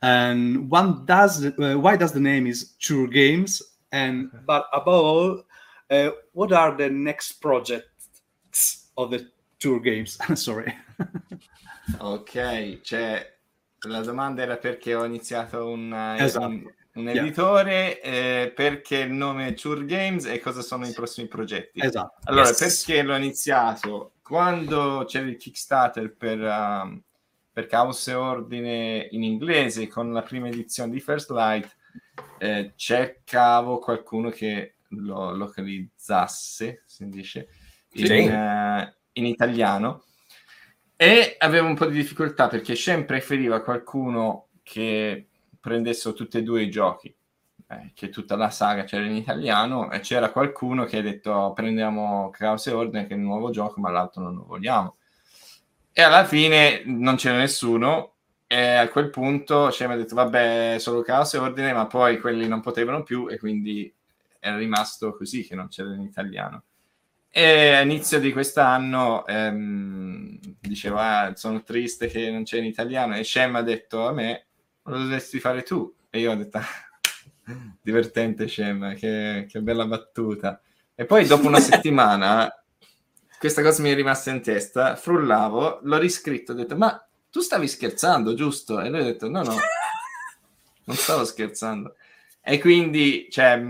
And one does uh, why does the name is True Games? And but above all, uh, what are the next projects of the Tour Games? Sorry. ok, c'è La domanda era perché ho iniziato un, eh, esatto. un, un editore, yeah. eh, perché il nome Chur Games e cosa sono i prossimi progetti. Esatto. Allora, yes. perché l'ho iniziato? Quando c'era il Kickstarter per, um, per Caos e Ordine in inglese, con la prima edizione di First Light, eh, cercavo qualcuno che lo localizzasse, si dice, in, sì. uh, in italiano e avevo un po' di difficoltà perché Shen preferiva qualcuno che prendesse tutti e due i giochi, eh, che tutta la saga c'era in italiano, e c'era qualcuno che ha detto prendiamo Chaos e Ordine che è il nuovo gioco, ma l'altro non lo vogliamo. E alla fine non c'era nessuno, e a quel punto Shen mi ha detto vabbè, solo Chaos e Ordine, ma poi quelli non potevano più, e quindi era rimasto così che non c'era in italiano. E all'inizio di quest'anno ehm, diceva ah, sono triste che non c'è in italiano. E Shem ha detto a me lo dovresti fare tu. E io ho detto divertente Shem che, che bella battuta. E poi dopo una settimana questa cosa mi è rimasta in testa frullavo l'ho riscritto ho detto ma tu stavi scherzando giusto? e lui ha detto no no non stavo scherzando. E quindi cioè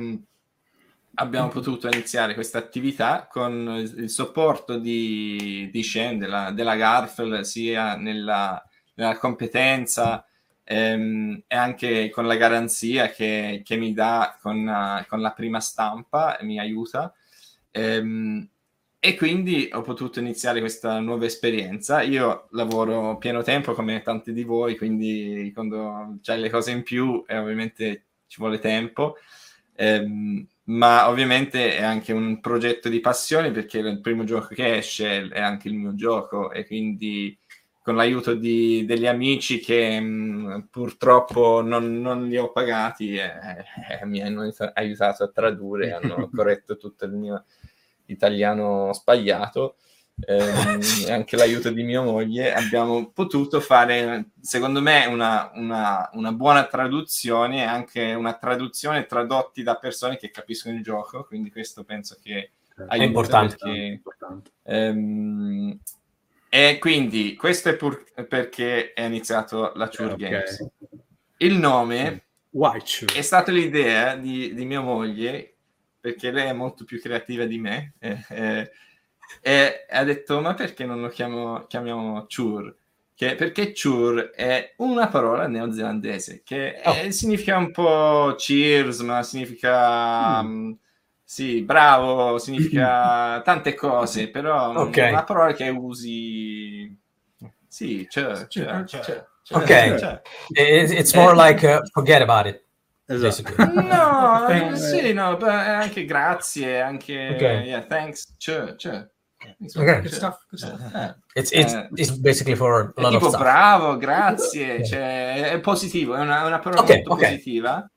abbiamo potuto iniziare questa attività con il supporto di, di Shen, della, della Garfel, sia nella, nella competenza ehm, e anche con la garanzia che, che mi dà con, uh, con, la prima stampa mi aiuta. Ehm, e quindi ho potuto iniziare questa nuova esperienza. Io lavoro pieno tempo come tanti di voi, quindi quando c'hai le cose in più, eh, ovviamente ci vuole tempo. Ehm, ma ovviamente è anche un progetto di passione perché il primo gioco che esce è anche il mio gioco e quindi con l'aiuto di, degli amici che mh, mm, purtroppo non, non, li ho pagati eh, eh, mi hanno aiutato a tradurre, hanno corretto tutto il mio italiano sbagliato eh, anche l'aiuto di mia moglie, abbiamo potuto fare, secondo me, una, una, una buona traduzione, anche una traduzione tradotti da persone che capiscono il gioco, quindi questo penso che è importante. Perché, importante. Ehm, e quindi questo è pur, perché è iniziato la Chure okay. Games. Il nome è stata l'idea di, di, mia moglie, perché lei è molto più creativa di me. Eh, eh, e ha detto ma perché non lo chiamo, chiamiamo Chur che, perché chur è una parola neozelandese che oh. è, significa un po' cheers, ma significa... Mm. Um, sì, bravo, significa tante cose, però okay. è una parola che usi... Sì, c'è, c'è, c'è. c'è. Ok, it's more like uh, forget about it. Esatto. no, eh, sì, no, anche grazie, anche okay. yeah, thanks, c'è, c'è. Okay. Good stuff, good stuff. Eh, it's, it's, eh, it's basically for a lot tipo of stuff. bravo, grazie, cioè, è positivo, è una, una parola okay, molto okay. positiva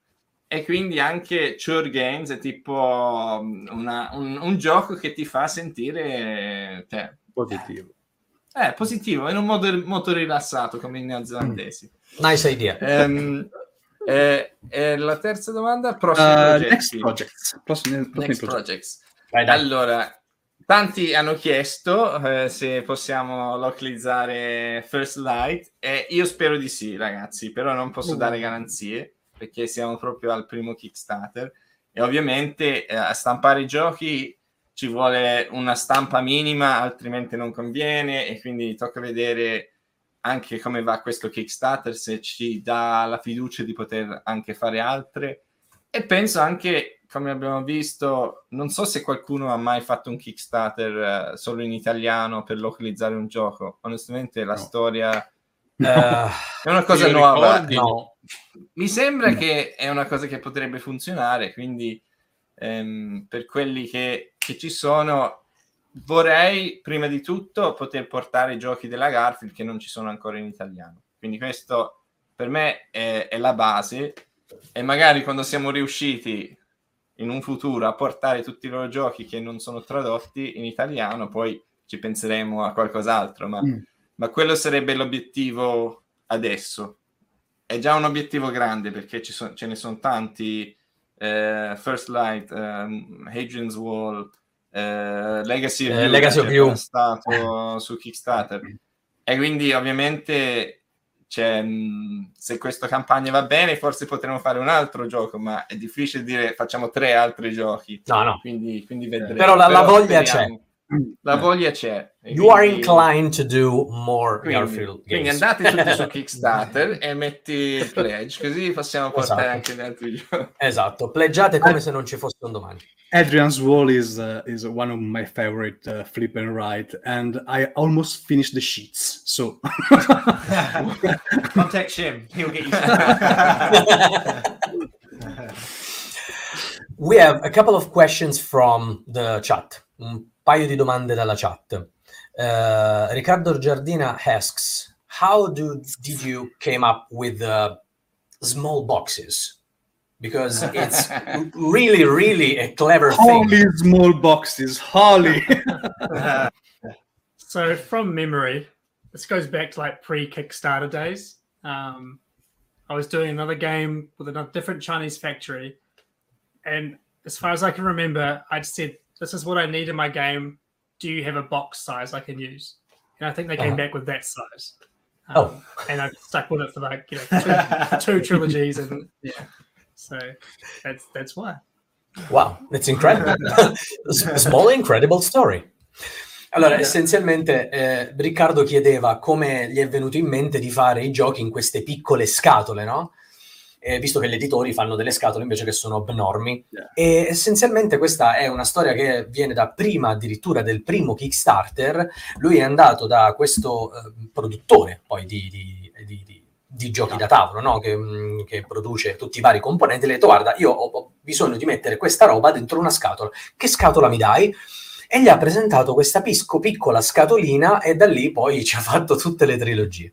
e quindi anche Chur Games è tipo mm, una, un, un, gioco che ti fa sentire cioè, positivo. Eh, positivo, in un modo molto rilassato come i neozelandesi. Nice idea. Um, eh, eh, la terza domanda, prossimi uh, progetti. Next projects. Prossimi, prossimi next projects. projects. allora, Tanti hanno chiesto eh, se possiamo localizzare First Light e io spero di sì, ragazzi, però non posso dare garanzie perché siamo proprio al primo Kickstarter. E ovviamente eh, a stampare i giochi ci vuole una stampa minima, altrimenti non conviene e quindi tocca vedere anche come va questo Kickstarter, se ci dà la fiducia di poter anche fare altre. E penso anche come abbiamo visto, non so se qualcuno ha mai fatto un Kickstarter uh, solo in italiano per localizzare un gioco. Onestamente, la no. storia no. Uh, è una cosa nuova. Ricordi, no. Mi sembra che è una cosa che potrebbe funzionare. Quindi, um, per quelli che, che, ci sono, vorrei prima di tutto poter portare i giochi della Garfield che non ci sono ancora in italiano. Quindi, questo per me è, è la base. E magari quando siamo riusciti in un futuro a portare tutti i loro giochi che non sono tradotti in italiano, poi ci penseremo a qualcos'altro, ma, mm. ma quello sarebbe l'obiettivo adesso. È già un obiettivo grande perché so, ce ne sono tanti, eh, First Light, um, Hadrian's Wall, eh, Legacy eh, Legacy of You. stato su Kickstarter. E quindi ovviamente cioè, se questa campagna va bene, forse potremo fare un altro gioco, ma è difficile dire facciamo tre altri giochi. No, no. Quindi, quindi vedremo. Però la, Però la voglia speriamo. c'è. La voglia c'è. You are inclined to do more quindi, Garfield games. Quindi andate tutti su Kickstarter e metti il pledge, così possiamo portare esatto. anche gli altri giochi. Esatto, pleggiate come se non ci fosse un domani. Adrian's Wall is uh, is one of my favorite uh, flip and write, and I almost finished the sheets. So contact Shim; he'll get you. we have a couple of questions from the chat. Un paio di domande dalla chat. Uh, Riccardo Giardina asks, "How do did you came up with the small boxes?" because it's really, really a clever thing. Holy thing. small boxes, Holly. so from memory, this goes back to like pre-Kickstarter days. Um, I was doing another game with a different Chinese factory, and as far as I can remember, I'd said, "This is what I need in my game. Do you have a box size I can use?" And I think they came uh-huh. back with that size. Um, oh, and I've stuck with it for like you know two, two trilogies, and yeah, So that's that's why. Wow, it's incredible. Small incredible story. Allora, essenzialmente eh, Riccardo chiedeva come gli è venuto in mente di fare i giochi in queste piccole scatole, no? Eh, visto che gli editori fanno delle scatole invece che sono abnormi. Yeah. E essenzialmente questa è una storia che viene da prima addirittura del primo Kickstarter. Lui è andato da questo eh, produttore poi di, di, di, di di giochi da tavolo, no? che, mm, che, produce tutti i vari componenti, le ha detto guarda, io ho, ho bisogno di mettere questa roba dentro una scatola, che scatola mi dai? E gli ha presentato questa pisco, piccola scatolina e da lì poi ci ha fatto tutte le trilogie.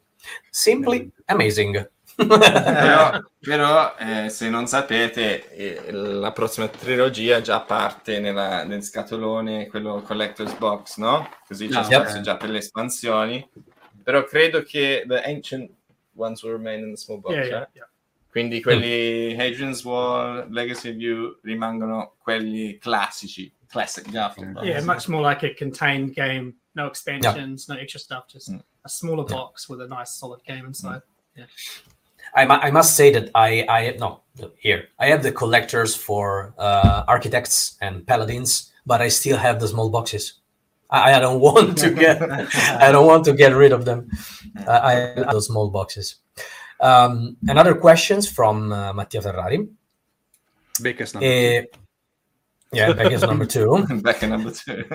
Simply amazing. Però, però eh, se non sapete, eh, la prossima trilogia già parte nella, nel scatolone, quello Collector's Box, no? Così c'è no, spazio yep. già per le espansioni. Però credo che The Ancient ones will remain in the small box. Yeah, yeah, yeah. Quindi quelli. Hadrian's Wall, Legacy View rimangono quelli classici, classic Garfield. Yeah, yeah, much more like a contained game, no expansions, no extra stuff, just mm. a smaller box with a nice solid game inside. Mm. Yeah. I, I must say that I, I no here I have the collectors for uh, architects and paladins, but I still have the small boxes. I, I don't want to get I don't want to get rid of them. Uh, I love those small boxes. Um, another questions from uh, Mattia Ferrari. Becca's number Eh, yeah, Becca's number two. Becca number two.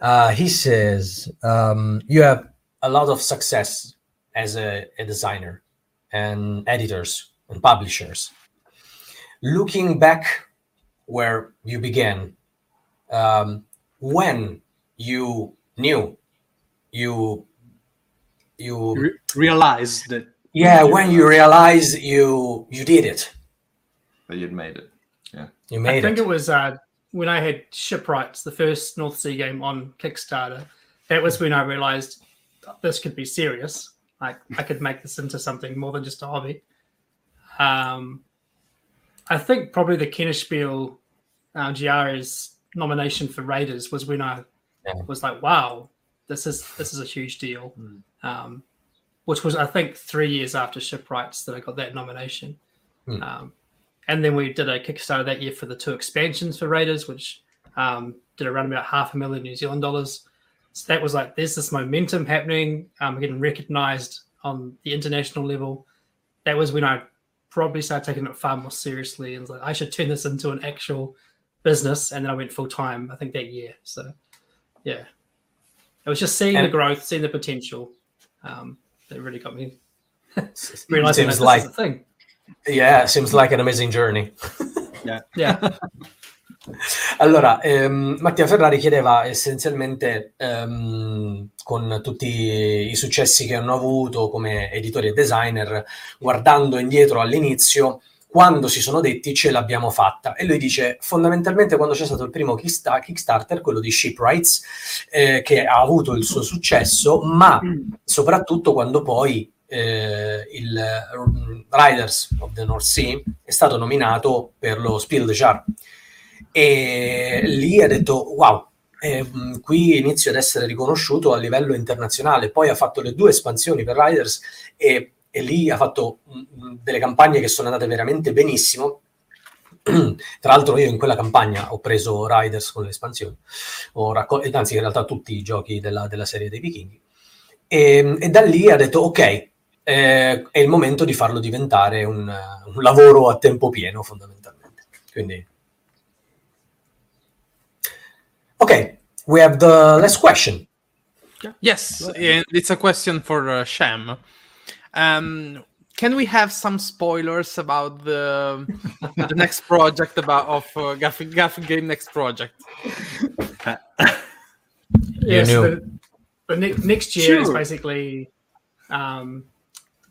Uh, he says um, you have a lot of success as a, a designer and editors and publishers. Looking back where you began, um, when you knew you you Re- realize that yeah when you realized you you did it but you'd made it. Yeah you made it I think it it was uh, when I had Shipwrights, the first North Sea game on Kickstarter. That was when I realized this could be serious. Like I could make this into something more than just a hobby. Um, I think probably the Kennerspiel uh, Giara's nomination for Raiders was when I Yeah. was like, "Wow, this is this is a huge deal." Mm. Um, which was I think three years after Shipwrights that I got that nomination. Mm. Um, and then we did a Kickstarter that year for the two expansions for Raiders, which um, did around about half a million New Zealand dollars. So that was like, there's this momentum happening. Um, getting recognized on the international level. That was when I probably started taking it far more seriously and was like, I should turn this into an actual business. And then I went full time, I think that year. So yeah, it was just seeing the growth, seeing the potential. Um, that really got me realizing that seems this like is a thing. yeah seems like an amazing journey yeah, Yeah. Allora, ehm, Mattia Ferrari chiedeva essenzialmente ehm, con tutti i successi che hanno avuto come editori e designer, guardando indietro all'inizio, quando si sono detti ce l'abbiamo fatta. E lui dice fondamentalmente quando c'è stato il primo Kicksta- Kickstarter, quello di Shipwrights, eh, che ha avuto il suo successo, ma soprattutto quando poi eh, il mm, Riders of the North Sea è stato nominato per lo Spiel des Jahres e lì ha detto wow eh, qui inizio ad essere riconosciuto a livello internazionale. Poi ha fatto le due espansioni per Riders e, e lì ha fatto mh, delle campagne che sono andate veramente benissimo. Tra l'altro io in quella campagna ho preso Riders con le espansioni. Raccol- eh, anzi in realtà tutti i giochi della, della serie dei vichinghi. E, e da lì ha detto ok eh, è il momento di farlo diventare un, un lavoro a tempo pieno fondamentalmente. Quindi Okay, we have the last question. Yes, it's a question for uh, Sham. Um, can we have some spoilers about the the next project about of uh, Gaff, Gaff Game next project? Yes, the, the ne- next year is basically um,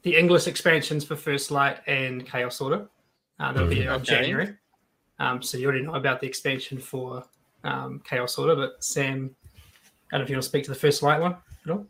the English expansions for First Light and Chaos Order. Uh, that'll be on Okay. January. Um, so you already know about the expansion for um, Chaos Order, but Sam, I don't know if you want to speak to the First Light one at all.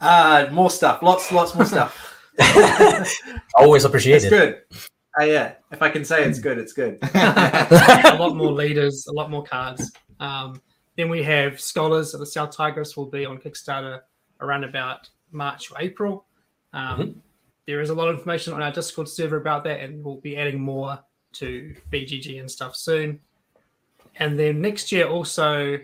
Uh, more stuff. Lots, lots more stuff. Always appreciate it. It's appreciated. good. Uh, yeah. If I can say it's good, it's good. a lot more leaders, a lot more cards. Um, then we have Scholars of the South Tigris will be on Kickstarter around about March or April. Um, There is a lot of information on our Discord server about that, and we'll be adding more to BGG and stuff soon. And then next year also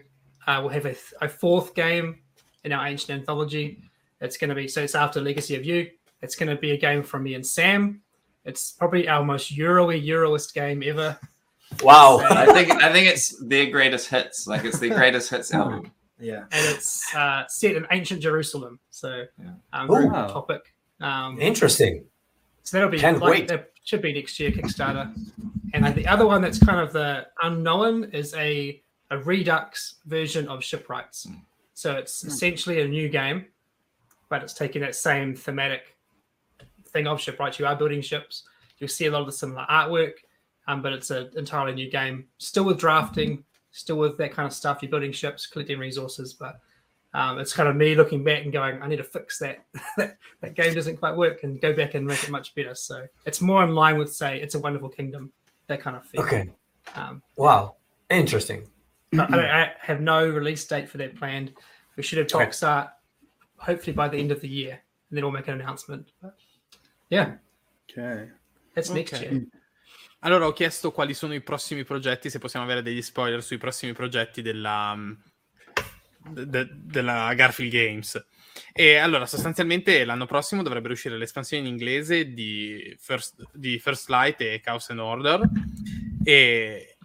uh, we'll have a, a fourth game in our Ancient Anthology. It's going to be so it's after Legacy of You. It's going to be a game from me and Sam. It's probably our most Euro-y, Euroist game ever. Wow. I think I think it's their greatest hits. Like it's the greatest hits album. Yeah. and it's uh, set in ancient Jerusalem. So, Yeah. um, very Ooh. good topic. Um, Interesting. so that'll be Can't like, wait. that should be next year Kickstarter. And then the other one that's kind of the unknown is a a Redux version of Shipwrights. So it's essentially a new game, but it's taking that same thematic thing of Shipwrights. You are building ships. You'll see a lot of the similar artwork, um, but it's an entirely new game. Still with drafting, still with that kind of stuff. You're building ships, collecting resources, but um, it's kind of me looking back and going, I need to fix that. that. That game doesn't quite work and go back and make it much better. So it's more in line with, say, It's a Wonderful Kingdom, that kind of feel. Okay. Um, Wow. Interesting. I, I have no release date for that planned. We should have talk start hopefully by the end of the year, and then we'll make an announcement. But yeah, Ok. that's next Ok. year. Allora ho chiesto quali sono i prossimi progetti, se possiamo avere degli spoiler sui prossimi progetti della, de- della Garfield Games. E allora, sostanzialmente l'anno prossimo dovrebbero uscire l'espansione in inglese di First, di First Light e Chaos and Order, e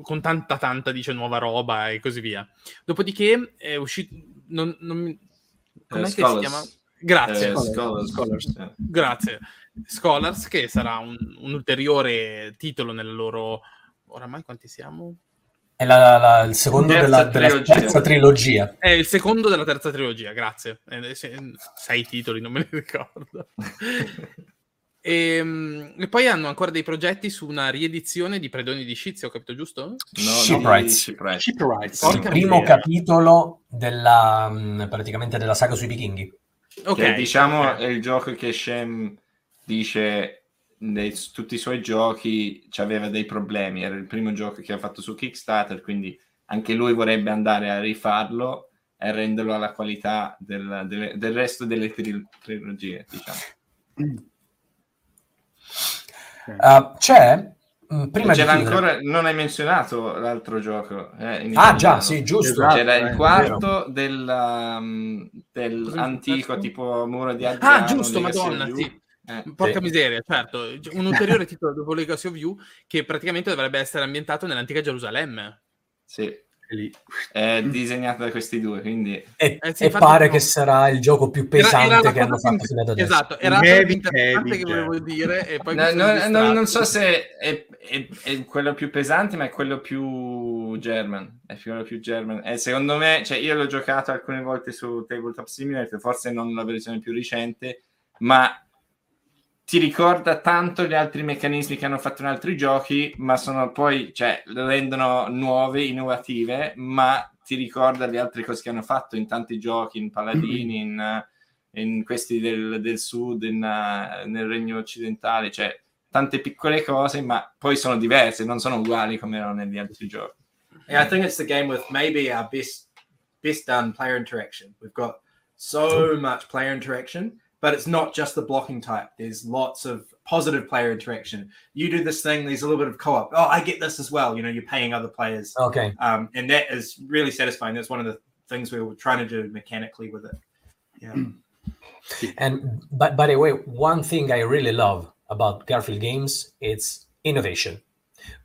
con tanta tanta dice nuova roba e così via. Dopodiché è uscito non, non, com'è Eh, che si chiama? Grazie. Eh, Scholars. Scholars. Grazie. Scholars, che sarà un, un ulteriore titolo nella loro... Oramai quanti siamo? È la- la- il secondo Terza della, della terza trilogia. È il secondo della terza trilogia, grazie. Eh, se- sei titoli, non me li ricordo. E, e poi hanno ancora dei progetti su una riedizione di Predoni di Scizio, ho capito giusto? No, Shipwrights. di Shipwrights. Shipwrights. Il Porca primo miseria. capitolo della, mh, praticamente della saga sui vichinghi. Ok, Che, diciamo ok. è il gioco che Shem dice nei tutti i suoi giochi aveva dei problemi. Era il primo gioco che ha fatto su Kickstarter, quindi anche lui vorrebbe andare a rifarlo e renderlo alla qualità del, delle- del resto delle tril- trilogie. Diciamo. Uh, c'è, mh, prima C'era ancora, non hai menzionato l'altro gioco. eh, in Ah italiano. già, sì, giusto. Esatto. C'era eh, il quarto del, um, del Cosa è antico successo? tipo muro di Adriano. Ah, giusto, madonna, sì. Eh, Porca Sì. miseria, certo. Un ulteriore titolo dopo Legacy of You che praticamente dovrebbe essere ambientato nell'antica Gerusalemme. sì, Lì. è disegnato da questi due, quindi E, Eh sì, e pare no. che sarà il gioco più Era- pesante era la che hanno fatto fino ad adesso. Esatto, era Heavy, più interessante heavy, che volevo dire e poi No, no, no, non so se è, è- è quello più pesante, ma è quello più German. È quello più German. E secondo me, cioè, io l'ho giocato alcune volte su Tabletop Simulator, forse non la versione più recente, ma ti ricorda tanto gli altri meccanismi che hanno fatto in altri giochi, ma sono poi, cioè, rendono nuove, innovative, ma ti ricorda le altre cose che hanno fatto in tanti giochi, in Paladini, in, in questi del, del sud, in, eh, nel regno occidentale, cioè tante piccole cose, ma poi sono diverse, non sono uguali come erano negli altri giochi. Yeah, I think it's the game with maybe our best best done player interaction. We've got so much player interaction, but it's not just the blocking type. There's lots of positive player interaction. You do this thing, there's a little bit of co-op. Oh, I get this as well. You know, you're paying other players, Ok. um, and that is really satisfying. That's one of the things we were trying to do mechanically with it. Yeah. And by, by the way, one thing I really love about Garfield games it's innovation.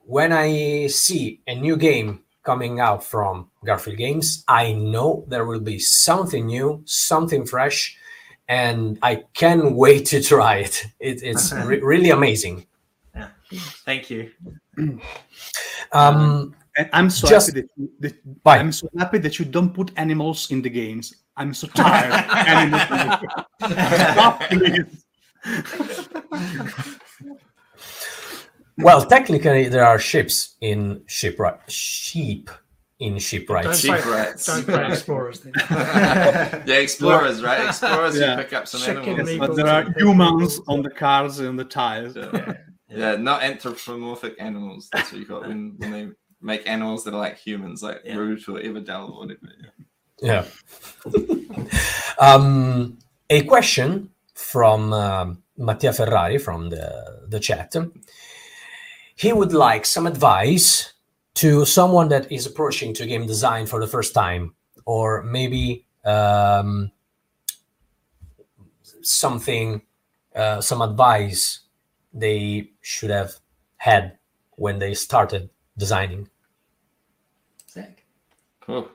When I see a new game coming out from Garfield Games, I know there will be something new, something fresh, and I can't wait to try it. it it's re- really amazing. Thank you. Um, And I'm so Just- happy that, you, that I'm so happy that you don't put animals in the games. I'm so tired. of animals. Stop, please. well, technically, there are ships in shipwright. Sheep in shipwrights. Don't play, Shipwrights. don't play Explorers then. yeah, explorers, right? Explorers, Yeah. you pick up some Chicken animals. But there are humans on the cars and the tires. Yeah. yeah, not anthropomorphic animals. That's what you call it when, when they make animals that are like humans, like Yeah. Root or Iverdale or whatever. Yeah. um, a question from um Mattia Ferrari from the, the chat. He would like some advice to someone that is approaching to game design for the first time, or maybe um, something, uh, some advice they should have had when they started designing. Zach. Cool.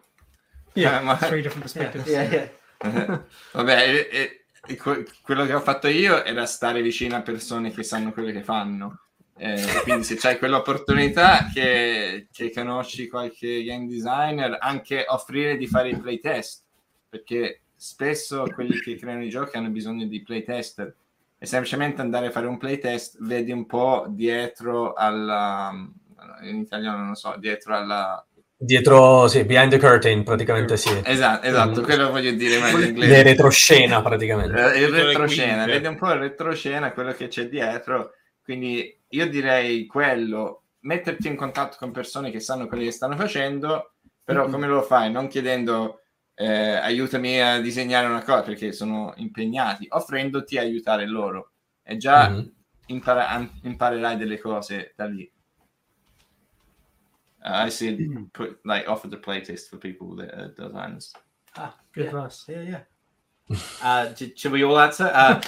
Yeah, Eh, ma- three different perspectives. yeah. Vabbè, e- e- e que- quello che ho fatto io era stare vicino a persone che sanno quello che fanno. Eh, quindi se c'hai quell'opportunità che, che conosci qualche game designer, anche offrire di fare i playtest, perché spesso quelli che creano i giochi hanno bisogno di playtester e semplicemente andare a fare un playtest vedi un po' dietro alla in italiano non lo so, dietro alla Dietro, sì, behind the curtain, praticamente sì. esatto, esatto, Mm. quello voglio dire meglio in Le inglese. retroscena, praticamente. Eh, il retroscena, vedi un po' il retroscena, quello che c'è dietro. Quindi io direi quello, metterti in contatto con persone che sanno quello che stanno facendo, però come lo fai? Non chiedendo eh, aiutami a disegnare una cosa perché sono impegnati, offrendoti a aiutare loro. E già Mhm. impara- imparerai delle cose da lì. Uh, I see it put like offer the playtest for people that are designers. Ah, Good yeah. advice. Yeah, yeah. Uh, should we all answer? Uh,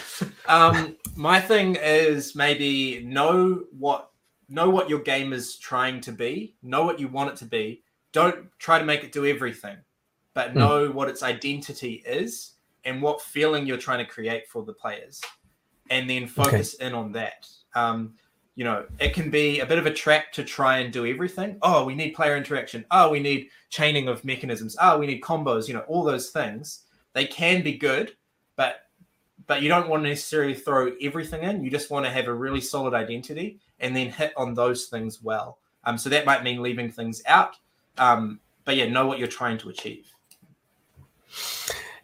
um, my thing is maybe know what know what your game is trying to be. Know what you want it to be. Don't try to make it do everything, but Hmm. know what its identity is and what feeling you're trying to create for the players, and then focus in on that. Um, you know, it can be a bit of a trap to try and do everything. Oh, we need player interaction. Oh, we need chaining of mechanisms. Oh, we need combos. You know, all those things they can be good, but but you don't want to necessarily throw everything in. You just want to have a really solid identity and then hit on those things well. Um, so that might mean leaving things out. Um, but yeah, know what you're trying to achieve.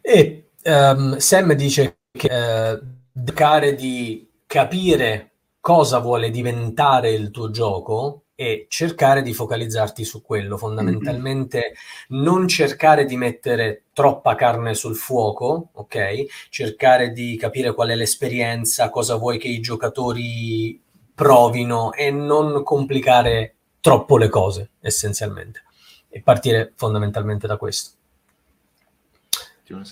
E ehm, Sam dice che eh, cercare di capire cosa vuole diventare il tuo gioco e cercare di focalizzarti su quello. Fondamentalmente non cercare di mettere troppa carne sul fuoco, ok? Cercare di capire qual è l'esperienza, cosa vuoi che i giocatori provino e non complicare troppo le cose, essenzialmente. E partire fondamentalmente da questo.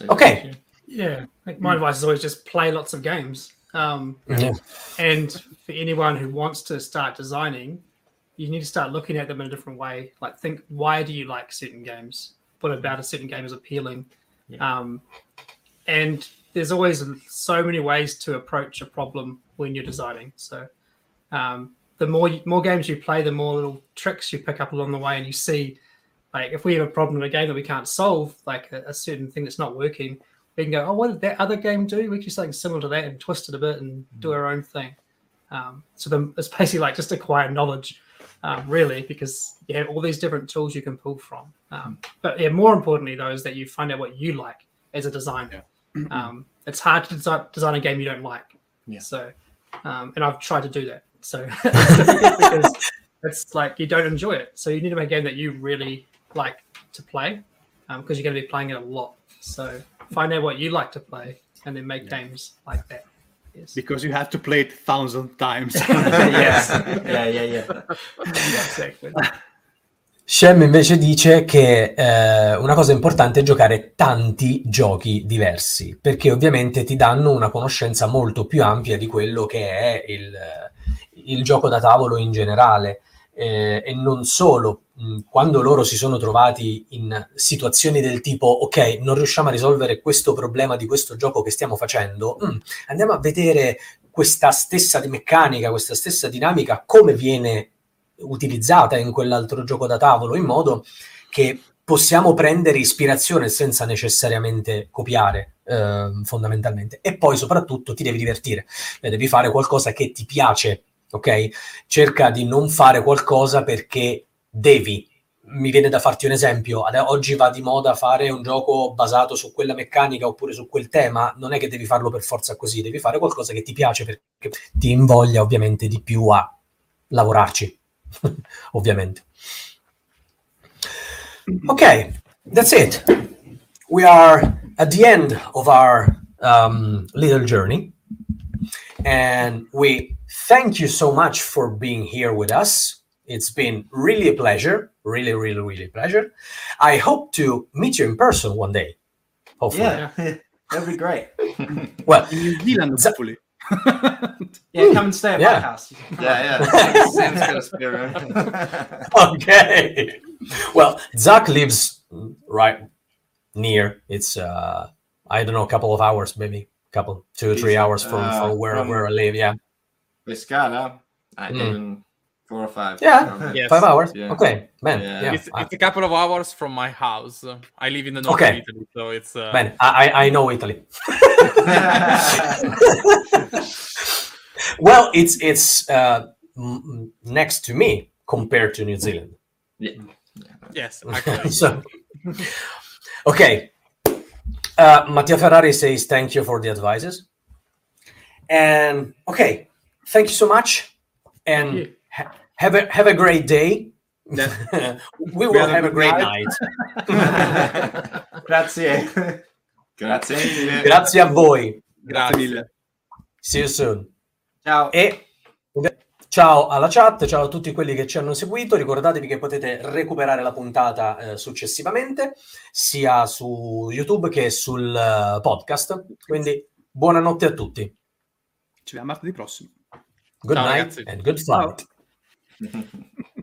Okay. Yeah, my advice is always just play lots of games. Um, Yeah. and for anyone who wants to start designing, you need to start looking at them in a different way. Like, think, why do you like certain games? What about a certain game is appealing? Um, and there's always so many ways to approach a problem when you're designing. So, um, the more more games you play, the more little tricks you pick up along the way, and you see, like, if we have a problem in a game that we can't solve, like a, a certain thing that's not working, we can go, oh, what did that other game do? We can do something similar to that and twist it a bit and do our own thing. Um, so the, it's basically like just acquire knowledge, um, really, because you have all these different tools you can pull from. Um, but yeah, more importantly, though, is that you find out what you like as a designer. Um, it's hard to design, design a game you don't like. Yeah. So, um, and I've tried to do that. So because it's like you don't enjoy it. So you need to make a game that you really like to play because you're going to be playing it a lot. So find out what you like to play and then make games like that. Yes. Because you have to play it thousand times. yeah, yeah, yeah, yeah. yeah, exactly. Shem invece dice che eh, una cosa importante è giocare tanti giochi diversi, perché ovviamente ti danno una conoscenza molto più ampia di quello che è il, il gioco da tavolo in generale. Eh, e non solo, mh, quando loro si sono trovati in situazioni del tipo, ok, non riusciamo a risolvere questo problema di questo gioco che stiamo facendo, mm, andiamo a vedere questa stessa meccanica, questa stessa dinamica, come viene utilizzata in quell'altro gioco da tavolo, in modo che possiamo prendere ispirazione senza necessariamente copiare eh, fondamentalmente. E poi soprattutto ti devi divertire, Eh, devi fare qualcosa che ti piace, ok? Cerca di non fare qualcosa perché devi. Mi viene da farti un esempio, oggi va di moda fare un gioco basato su quella meccanica oppure su quel tema, non è che devi farlo per forza così, devi fare qualcosa che ti piace perché ti invoglia ovviamente di più a lavorarci, ovviamente. Ok, that's it. We are at the end of our um, little journey, and we thank you so much for being here with us. It's been really a pleasure, really, really, really a pleasure. I hope to meet you in person one day. Hopefully. Yeah, that'd be great. Well, In New Zealand, hopefully. Yeah, come and stay at Yeah. my house. Yeah, yeah. Sam's got a spare room. okay. Well, Zach lives right near. It's uh, I don't know, a couple of hours, maybe couple, two, or three hours from, uh, from where from- where I live. Yeah, Pescara? I Mm. even four or five. Yeah. from- Yes. five hours. Yeah. Okay, man. Yeah. Yeah. It's, I- it's a couple of hours from my house. I live in the north Okay. of Italy, so it's uh, man, I I I know Italy. well, it's it's uh, m- m- next to me compared to New Zealand. Yeah. yes, so, okay. Uh, Mattia Ferrari says thank you for the advices. And okay, thank you so much, and ha- have a have a great day. We will have a have a good great night. night. Grazie. Grazie mille. Grazie a voi. Grazie mille. See you soon. Ciao. E ciao. Ciao alla chat, ciao a tutti quelli che ci hanno seguito. Ricordatevi che potete recuperare la puntata eh, successivamente, sia su YouTube che sul uh, podcast. Quindi buonanotte a tutti. Ci vediamo martedì prossimo. Good ciao, night ragazzi. and good fight.